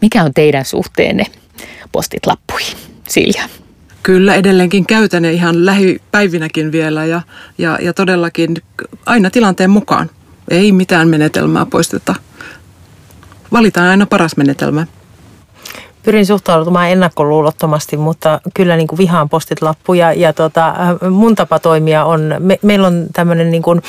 Mikä on teidän suhteenne postit-lappuihin, Silja? Kyllä edelleenkin käytän ne ihan lähipäivinäkin vielä ja, ja, ja todellakin aina tilanteen mukaan. Ei mitään menetelmää poisteta. Valitaan aina paras menetelmä pyrin suhtautumaan ennakkoluulottomasti, mutta kyllä niin kuin vihaan postit lappuja ja tota, mun tapa toimia on, me, meillä on tämmöinen niin kuin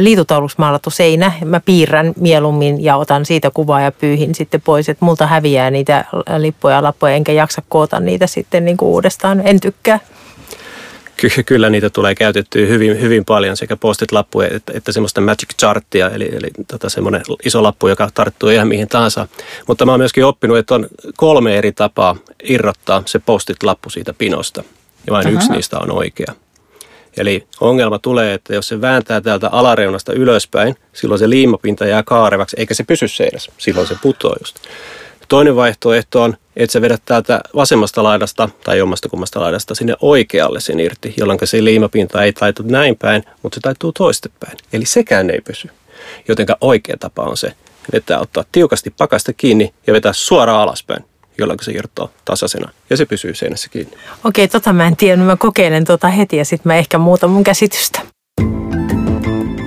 liitutauluksi maalattu seinä. Mä piirrän mieluummin ja otan siitä kuvaa ja pyyhin sitten pois, että multa häviää niitä lippuja ja lappuja enkä jaksa koota niitä sitten niin kuin uudestaan. En tykkää. Kyllä niitä tulee käytettyä hyvin, hyvin paljon, sekä postit-lappuja että, että semmoista magic charttia, eli, eli tota semmoinen iso lappu, joka tarttuu ihan mihin tahansa. Mutta mä oon myöskin oppinut, että on kolme eri tapaa irrottaa se postit-lappu siitä pinosta, ja vain Aha. yksi niistä on oikea. Eli ongelma tulee, että jos se vääntää täältä alareunasta ylöspäin, silloin se liimapinta jää kaarevaksi, eikä se pysy seinässä. Silloin se putoaa just. Toinen vaihtoehto on, että sä vedät täältä vasemmasta laidasta tai jommasta kummasta laidasta sinne oikealle sen irti, jolloin se liimapinta ei taitu näin päin, mutta se taittuu toistepäin. Eli sekään ei pysy. Jotenka oikea tapa on se, vetää ottaa tiukasti pakasta kiinni ja vetää suoraan alaspäin, jolloin se irtoaa tasaisena ja se pysyy seinässä kiinni. Okei, tota mä en tiedä, mä kokeilen tota heti ja sitten mä ehkä muutan mun käsitystä.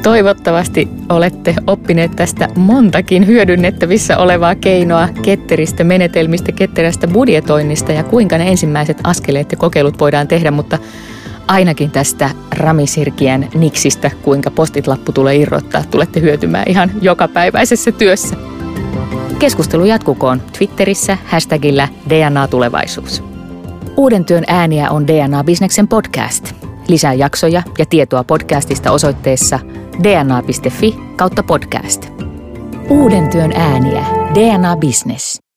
Toivottavasti olette oppineet tästä montakin hyödynnettävissä olevaa keinoa ketteristä menetelmistä, ketterästä budjetoinnista ja kuinka ne ensimmäiset askeleet ja kokeilut voidaan tehdä, mutta ainakin tästä ramisirkien niksistä, kuinka postitlappu tulee irrottaa, tulette hyötymään ihan jokapäiväisessä työssä. Keskustelu jatkukoon Twitterissä hashtagillä DNA Tulevaisuus. Uuden työn ääniä on DNA Businessen podcast. Lisää jaksoja ja tietoa podcastista osoitteessa dna.fi kautta podcast. Uuden työn ääniä. DNA Business.